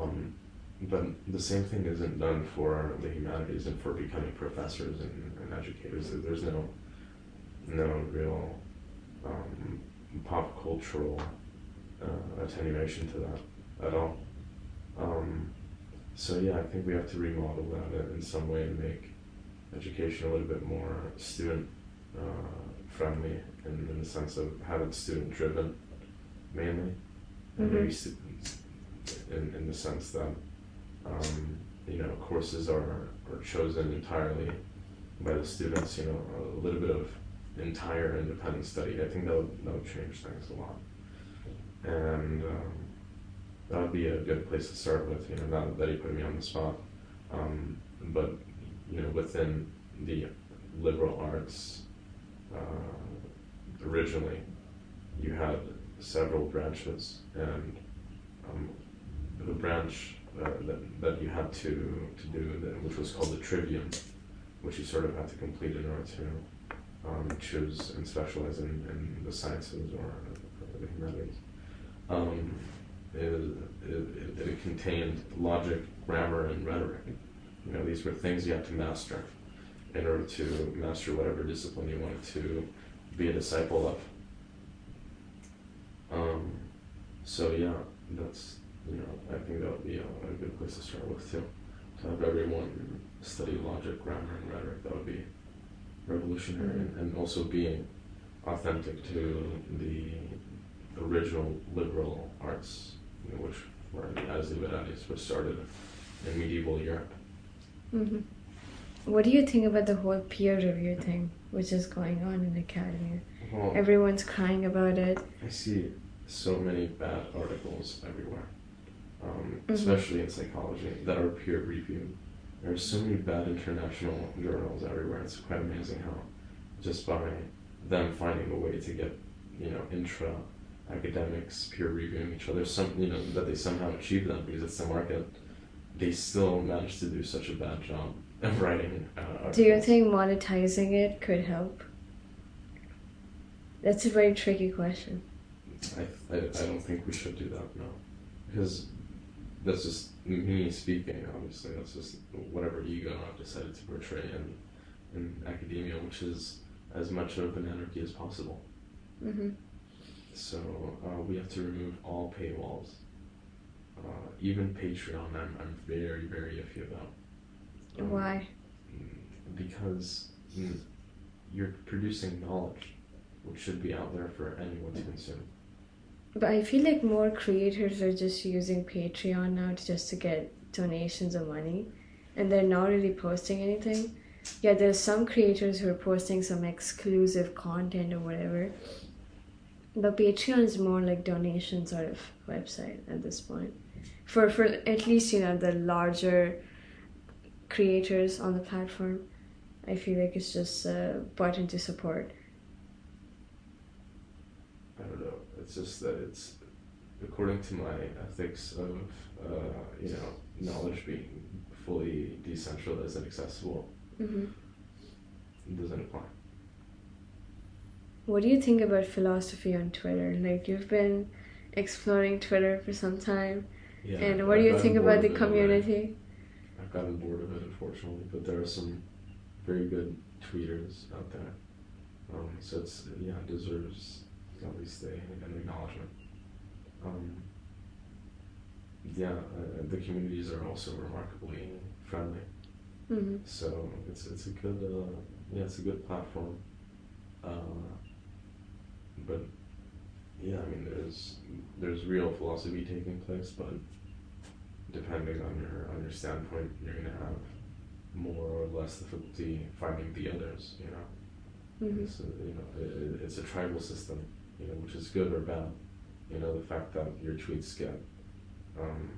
Speaker 2: Um, but the same thing isn't done for the humanities and for becoming professors and, and educators. There's no no real um, pop cultural uh, attenuation to that at all. Um, so yeah, I think we have to remodel that in some way and make education a little bit more student uh, friendly in, in the sense of having student driven mainly, and
Speaker 1: Mhm.
Speaker 2: maybe students in, in the sense that um, you know courses are, are chosen entirely by the students. You know, a little bit of entire independent study. I think that would, that would change things a lot, and um, that would be a good place to start with. You know, not that you put me on the spot, um, but you know, within the liberal arts, uh, originally, you had several branches, and um, the branch uh, that, that you had to, to do, that, which was called the trivium, which you sort of had to complete in order to um, choose and specialize in, in the sciences or the humanities. It, it, it contained logic, grammar, and rhetoric. You know, these were things you had to master in order to master whatever discipline you wanted to be a disciple of. Um, so yeah, that's you know, I think that would be a, a good place to start with too. To have everyone study logic, grammar, and rhetoric, that would be revolutionary, and, and also being authentic to the original liberal arts, which were as liberales, which started in medieval Europe.
Speaker 1: hmm What do you think about the whole peer review thing, which is going on in academia?
Speaker 2: Well,
Speaker 1: Everyone's crying about it.
Speaker 2: I see so many bad articles everywhere, um,
Speaker 1: Mhm.
Speaker 2: especially in psychology, that are peer reviewed. There are so many bad international journals everywhere. It's quite amazing how, just by them finding a way to get, you know, intra academics peer reviewing each other, some you know that they somehow achieve that because it's the market. They still manage to do such a bad job of writing. Uh,
Speaker 1: Do you think monetizing it could help? That's a very tricky question.
Speaker 2: I, I, I don't think we should do that, no. Because that's just me speaking, obviously. That's just whatever ego I've decided to portray in, in academia, which is as much of an anarchy as possible.
Speaker 1: hmm
Speaker 2: So uh, we have to remove all paywalls. Uh, even Patreon, I'm, I'm very, very iffy about. Um,
Speaker 1: Why?
Speaker 2: Because mm, you're producing knowledge, which should be out there for anyone to consume.
Speaker 1: But I feel like more creators are just using Patreon now to just to get donations of money, and they're not really posting anything. Yeah, there's some creators who are posting some exclusive content or whatever. But Patreon is more like donation sort of website at this point. For for at least you know the larger creators on the platform, I feel like it's just a button to support.
Speaker 2: I don't know. It's just that it's according to my ethics of uh, you know knowledge being fully decentralized and accessible.
Speaker 1: hmm
Speaker 2: It doesn't apply.
Speaker 1: What do you think about philosophy on Twitter? Like you've been exploring Twitter for some time,
Speaker 2: Yeah.
Speaker 1: and what do
Speaker 2: I've
Speaker 1: you think about the
Speaker 2: it
Speaker 1: community?
Speaker 2: I've gotten bored of it, unfortunately, but there are some very good tweeters out there. Um, so it's yeah, it deserves at least a, an acknowledgement. Um, yeah, uh, the communities are also remarkably friendly.
Speaker 1: hmm
Speaker 2: So it's it's a good uh, yeah it's a good platform, uh, but yeah I mean there's there's real philosophy taking place, but depending on your on your standpoint, you're gonna have more or less difficulty finding the others. You know,
Speaker 1: hmm
Speaker 2: it's a, you know it, it's a tribal system, you know, which is good or bad. You know the fact that your tweets get um,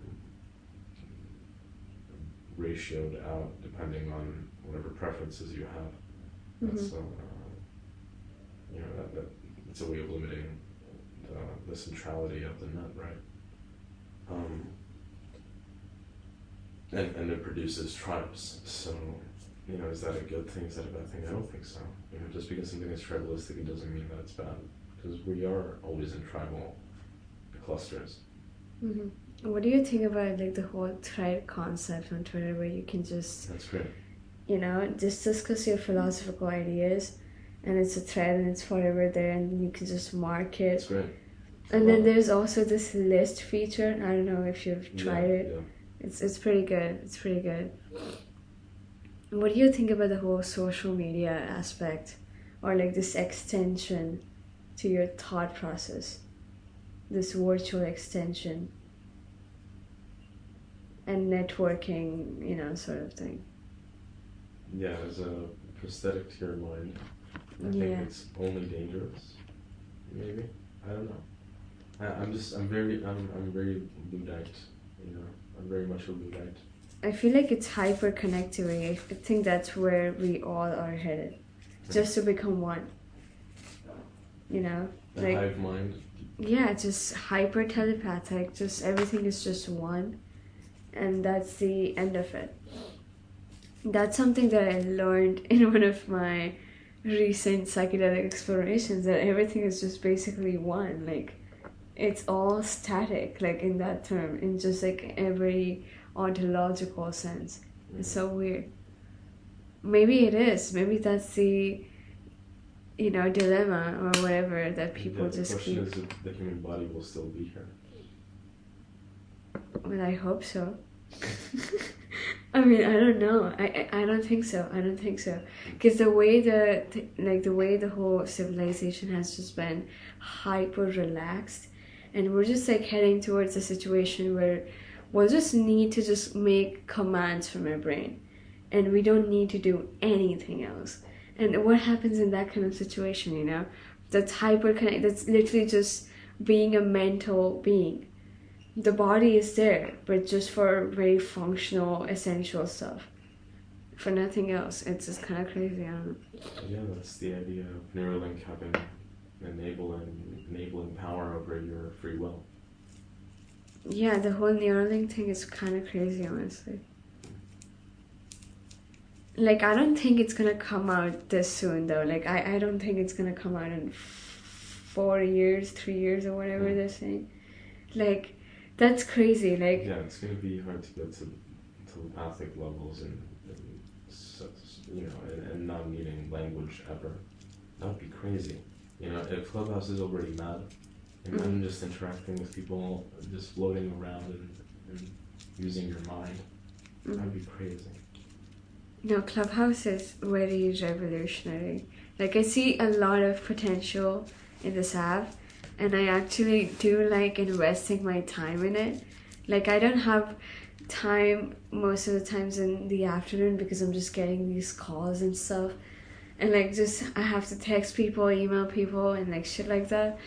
Speaker 2: ratioed out depending on whatever preferences you have.
Speaker 1: hmm
Speaker 2: That's uh, you know that, that it's a way of limiting the, the centrality of the net, right? Um, and and it produces tribes. So, you know, is that a good thing? Is that a bad thing? I don't think so. You know, just because something is tribalistic, it doesn't mean that it's bad. Because we are always in tribal clusters.
Speaker 1: hmm What do you think about like the whole thread concept on Twitter, where you can just
Speaker 2: That's great.
Speaker 1: you know just discuss your philosophical ideas, and it's a thread and it's forever there, and you can just mark it.
Speaker 2: That's great.
Speaker 1: And then there's also this list feature. I don't know if you've tried
Speaker 2: yeah,
Speaker 1: it.
Speaker 2: Yeah.
Speaker 1: It's it's pretty good. It's pretty good. What do you think about the whole social media aspect, or like this extension to your thought process, this virtual extension, and networking, you know, sort of thing.
Speaker 2: Yeah, as a prosthetic to your mind, I
Speaker 1: Yeah.
Speaker 2: think it's only dangerous. Maybe I don't know. I, I'm just I'm very I'm I'm very Luddite. You know, I'm very much a Luddite.
Speaker 1: I feel like it's hyper connectivity. I I think that's where we all are headed, just to become one. You know,
Speaker 2: The
Speaker 1: like
Speaker 2: hive mind.
Speaker 1: yeah, just hyper telepathic. Just everything is just one, and that's the end of it. That's something that I learned [LAUGHS] in one of my recent psychedelic explorations. That everything is just basically one. Like it's all static. Like in that term, in just like every ontological sense. It's so weird. Maybe it is. Maybe that's the, you know, dilemma or whatever that people
Speaker 2: yeah, the
Speaker 1: just
Speaker 2: question
Speaker 1: keep.
Speaker 2: is if the human body will still be here.
Speaker 1: Well, I hope so. [LAUGHS] I mean, I don't know. I, I I don't think so. I don't think so. Because the way the th- like the way the whole civilization has just been hyper relaxed, and we're just like heading towards a situation where we'll just need to just make commands from our brain, and we don't need to do anything else. And what happens in that kind of situation? You know, that's hyper connect. That's literally just being a mental being the body is there, but just for very functional, essential stuff. For nothing else. It's just kind of crazy. I don't know.
Speaker 2: Yeah, that's the idea of Neuralink having enabling enabling power over your free will.
Speaker 1: Yeah, the whole Neuralink thing is kind of crazy, honestly. Like, I don't think it's gonna come out this soon, though. Like, I, I don't think it's gonna come out in f- four years, three years, or whatever
Speaker 2: Mm.
Speaker 1: they're saying. Like, that's crazy. Like,
Speaker 2: Yeah, it's gonna be hard to get to telepathic levels and, and you know, and, and not needing language ever. That would be crazy. You know, if Clubhouse is already mad, imagine just interacting with people, just floating around and, and using your mind.
Speaker 1: mm.
Speaker 2: That'd be crazy.
Speaker 1: No, Clubhouse is very revolutionary. Like I see a lot of potential in this app and I actually do like investing my time in it. Like I don't have time most of the times in the afternoon because I'm just getting these calls and stuff. And like just I have to text people, email people and like shit like that.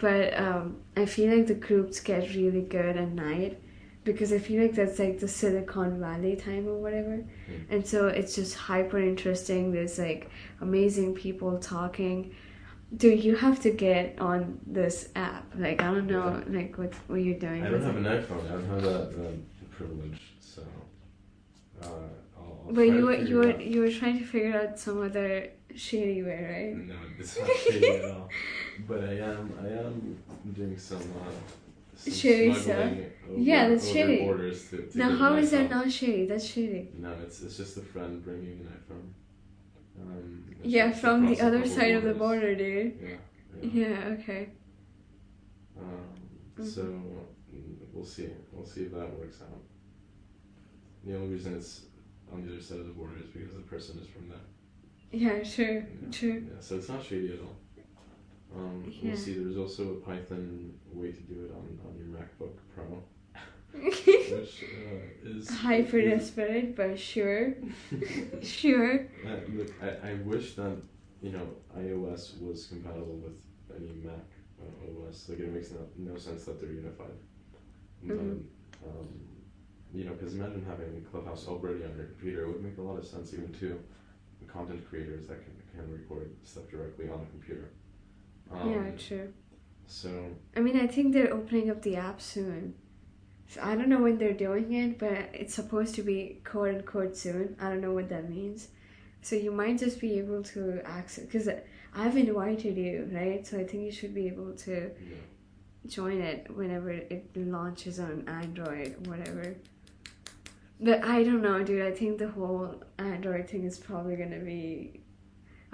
Speaker 1: But um I feel like the groups get really good at night because I feel like that's like the Silicon Valley time or whatever. And so it's just hyper interesting. There's like amazing people talking. Do you have to get on this app? Like I don't know, like what what you're doing.
Speaker 2: I don't have
Speaker 1: it.
Speaker 2: an iPhone. I don't have that, that privilege, so. Uh, I'll, I'll
Speaker 1: But you were you were you were trying to figure out some other shady way, right?
Speaker 2: No, it's not shady at all. [LAUGHS] But I am, I am doing some, uh, some
Speaker 1: Shady stuff?
Speaker 2: over,
Speaker 1: Yeah, that's shady.
Speaker 2: to, to
Speaker 1: Now how is that not shady? That's shady.
Speaker 2: No, it's it's just a friend bringing an iPhone. Um,
Speaker 1: Yeah, from the other side of the border, dude.
Speaker 2: Yeah, yeah.
Speaker 1: Yeah. Okay.
Speaker 2: Um,
Speaker 1: Mhm.
Speaker 2: So mm, we'll see. We'll see if that works out. The only reason it's on the other side of the border is because the person is from there.
Speaker 1: Yeah. Sure.
Speaker 2: Yeah.
Speaker 1: True.
Speaker 2: Yeah, so it's not shady at all. Um,
Speaker 1: Yeah.
Speaker 2: We'll see. There's also a Python way to do it on, on your MacBook Pro, which uh, is
Speaker 1: Hyper desperate, but sure. [LAUGHS] Sure.
Speaker 2: Uh, look, I, I wish that you know iOS was compatible with any Mac uh, OS. Like it makes no, no sense that they're unified.
Speaker 1: Mhm.
Speaker 2: um, you know, because imagine having Clubhouse already on your computer. It would make a lot of sense even to content creators that can can record stuff directly on a computer. Um,
Speaker 1: yeah, true.
Speaker 2: So
Speaker 1: I mean, I think they're opening up the app soon. So I don't know when they're doing it, but it's supposed to be quote unquote soon. I don't know what that means. So you might just be able to access because I've invited you, right? So I think you should be able to
Speaker 2: yeah,
Speaker 1: join it whenever it launches on Android, whatever. But I don't know, dude. I think the whole Android thing is probably gonna be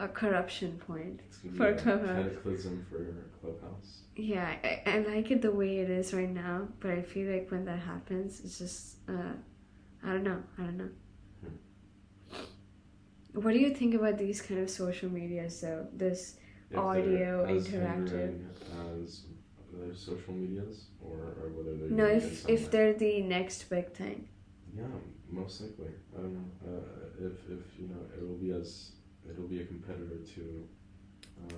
Speaker 1: a corruption point. For Clubhouse.
Speaker 2: cataclysm for Clubhouse.
Speaker 1: Yeah, I, I like it the way it is right now, but I feel like when that happens, it's just uh, I don't know, I don't know. What do you think about these kind of social medias though? This
Speaker 2: If
Speaker 1: Audio,
Speaker 2: as
Speaker 1: interactive.
Speaker 2: As their social medias, or, or whether they're
Speaker 1: no,
Speaker 2: doing it in
Speaker 1: if if they're the next big thing.
Speaker 2: Yeah, most likely. I don't know. Uh, if if you know, it will be as it'll be a competitor to uh,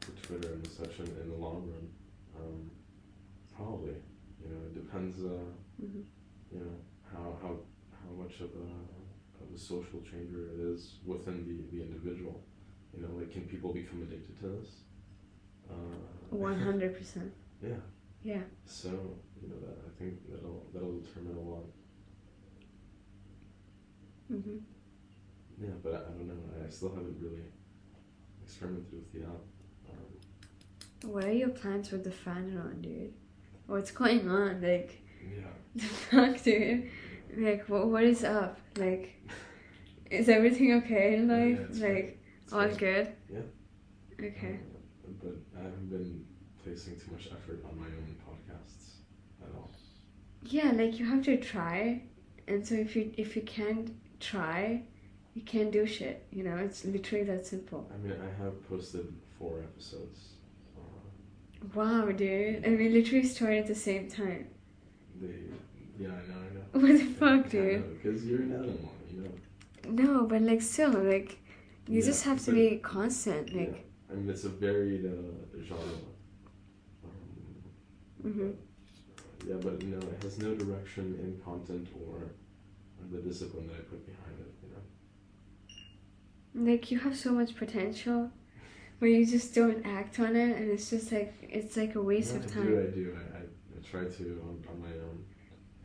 Speaker 2: to Twitter and such in, in the long run. Um, probably. You know, it depends. Uh,
Speaker 1: Mhm.
Speaker 2: You know how how how much of a of a social changer it is within the the individual. You know, like can people become addicted to this? Uh,
Speaker 1: One [LAUGHS] hundred percent.
Speaker 2: yeah.
Speaker 1: Yeah.
Speaker 2: So you know that I think that'll that'll determine a lot.
Speaker 1: hmm
Speaker 2: Yeah, but I, I don't know. I, I still haven't really experimented with the app. Um,
Speaker 1: What are your plans with the Fanon, dude? What's going on? Like,
Speaker 2: yeah. [LAUGHS]
Speaker 1: the fuck, dude? Like, what what is up? Like, is everything okay in
Speaker 2: Yeah,
Speaker 1: life?
Speaker 2: it's
Speaker 1: like, all
Speaker 2: great.
Speaker 1: good?
Speaker 2: Yeah.
Speaker 1: Okay.
Speaker 2: Uh, but I haven't been placing too much effort on my own podcasts at all.
Speaker 1: Yeah, like you have to try, and so if you if you can't try, you can't do shit. You know, it's literally that simple.
Speaker 2: I mean, I have posted four episodes. Uh,
Speaker 1: Wow, dude, and we literally started at the same time.
Speaker 2: they, yeah, I know, I know.
Speaker 1: What the fuck, dude?
Speaker 2: Because you're an animal, you know.
Speaker 1: No, but like still, like you
Speaker 2: Yeah,
Speaker 1: just have to be constant. Like,
Speaker 2: yeah. I mean, it's a varied uh, genre. Um,
Speaker 1: hmm
Speaker 2: Yeah, but you know, it has no direction in content or the discipline that I put behind it. You know.
Speaker 1: Like you have so much potential, but you just don't act on it, and it's just like it's like a waste
Speaker 2: No,
Speaker 1: of
Speaker 2: I
Speaker 1: time.
Speaker 2: do. I do. I, I, I try to on, on my own.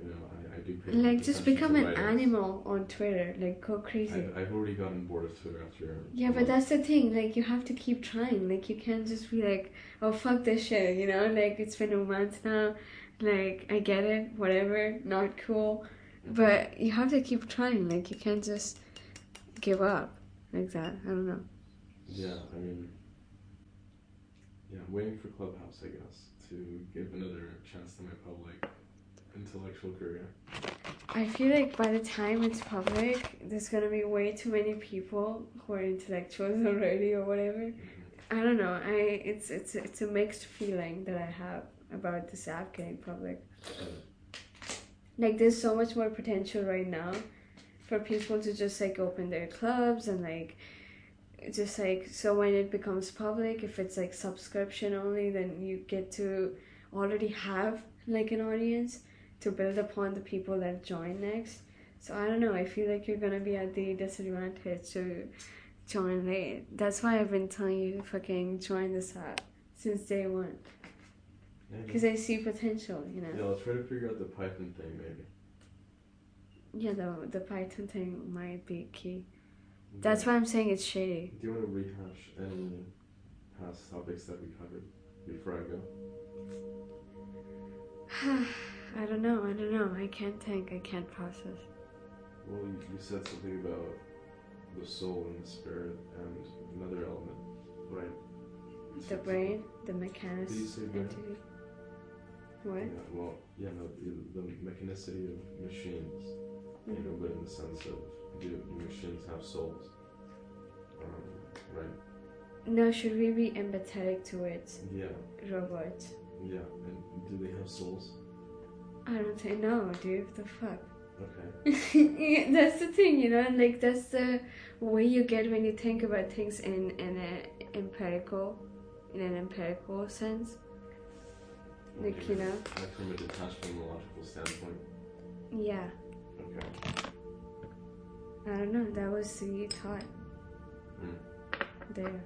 Speaker 2: You know, I, I do.
Speaker 1: Like just become an animal on Twitter. Like go crazy.
Speaker 2: I, I've already gotten bored of Twitter after.
Speaker 1: Yeah, but that's the thing. Like, you have to keep trying. Like, you can't just be like, "Oh, fuck this shit," you know? Like, it's been a month now. Like, I get it. Whatever. Not cool. But you have to keep trying. Like, you can't just give up like that. I don't know.
Speaker 2: Yeah, I mean, yeah, I'm waiting for Clubhouse, I guess, to give another chance to my public intellectual career.
Speaker 1: I feel like by the time it's public, there's gonna be way too many people who are intellectuals [LAUGHS] already or whatever. Mm-hmm. I don't know. I it's it's it's a mixed feeling that I have about this app getting public. Mm-hmm. Like there's so much more potential right now for people to just like open their clubs and like just like so when it becomes public if it's like subscription only then you get to already have like an audience to build upon the people that join next. So i don't know i feel like you're gonna be at the disadvantage to join late that's why i've been telling you to fucking join this app since day one. Because i see potential you know?
Speaker 2: Yeah, I'll try to figure out the Python thing maybe.
Speaker 1: Yeah the, the python thing might be key that's why i'm saying it's shady
Speaker 2: Do you want to rehash any past topics that we covered before I go? [SIGHS]
Speaker 1: I don't know. I don't know. I can't think. I can't process.
Speaker 2: Well, you, you said something about the soul and the spirit and another element, right?
Speaker 1: The brain, the
Speaker 2: Did you
Speaker 1: mechanism,
Speaker 2: say brain?
Speaker 1: What?
Speaker 2: Yeah, well, yeah, no, the, the mechanicity of machines, you know, but in the sense of do, machines have souls? Um, right?
Speaker 1: No, should we be empathetic towards
Speaker 2: Yeah,
Speaker 1: robots?
Speaker 2: yeah. And do they have souls?
Speaker 1: I don't think. No, dude. The fuck.
Speaker 2: Okay. [LAUGHS]
Speaker 1: That's the thing, you know. and, Like that's the way you get when you think about things in in a empirical, in an empirical sense. Like
Speaker 2: Okay,
Speaker 1: you know.
Speaker 2: Like from a detached phenomenological standpoint.
Speaker 1: Yeah. I don't know. That was the thought.
Speaker 2: Hmm.
Speaker 1: There.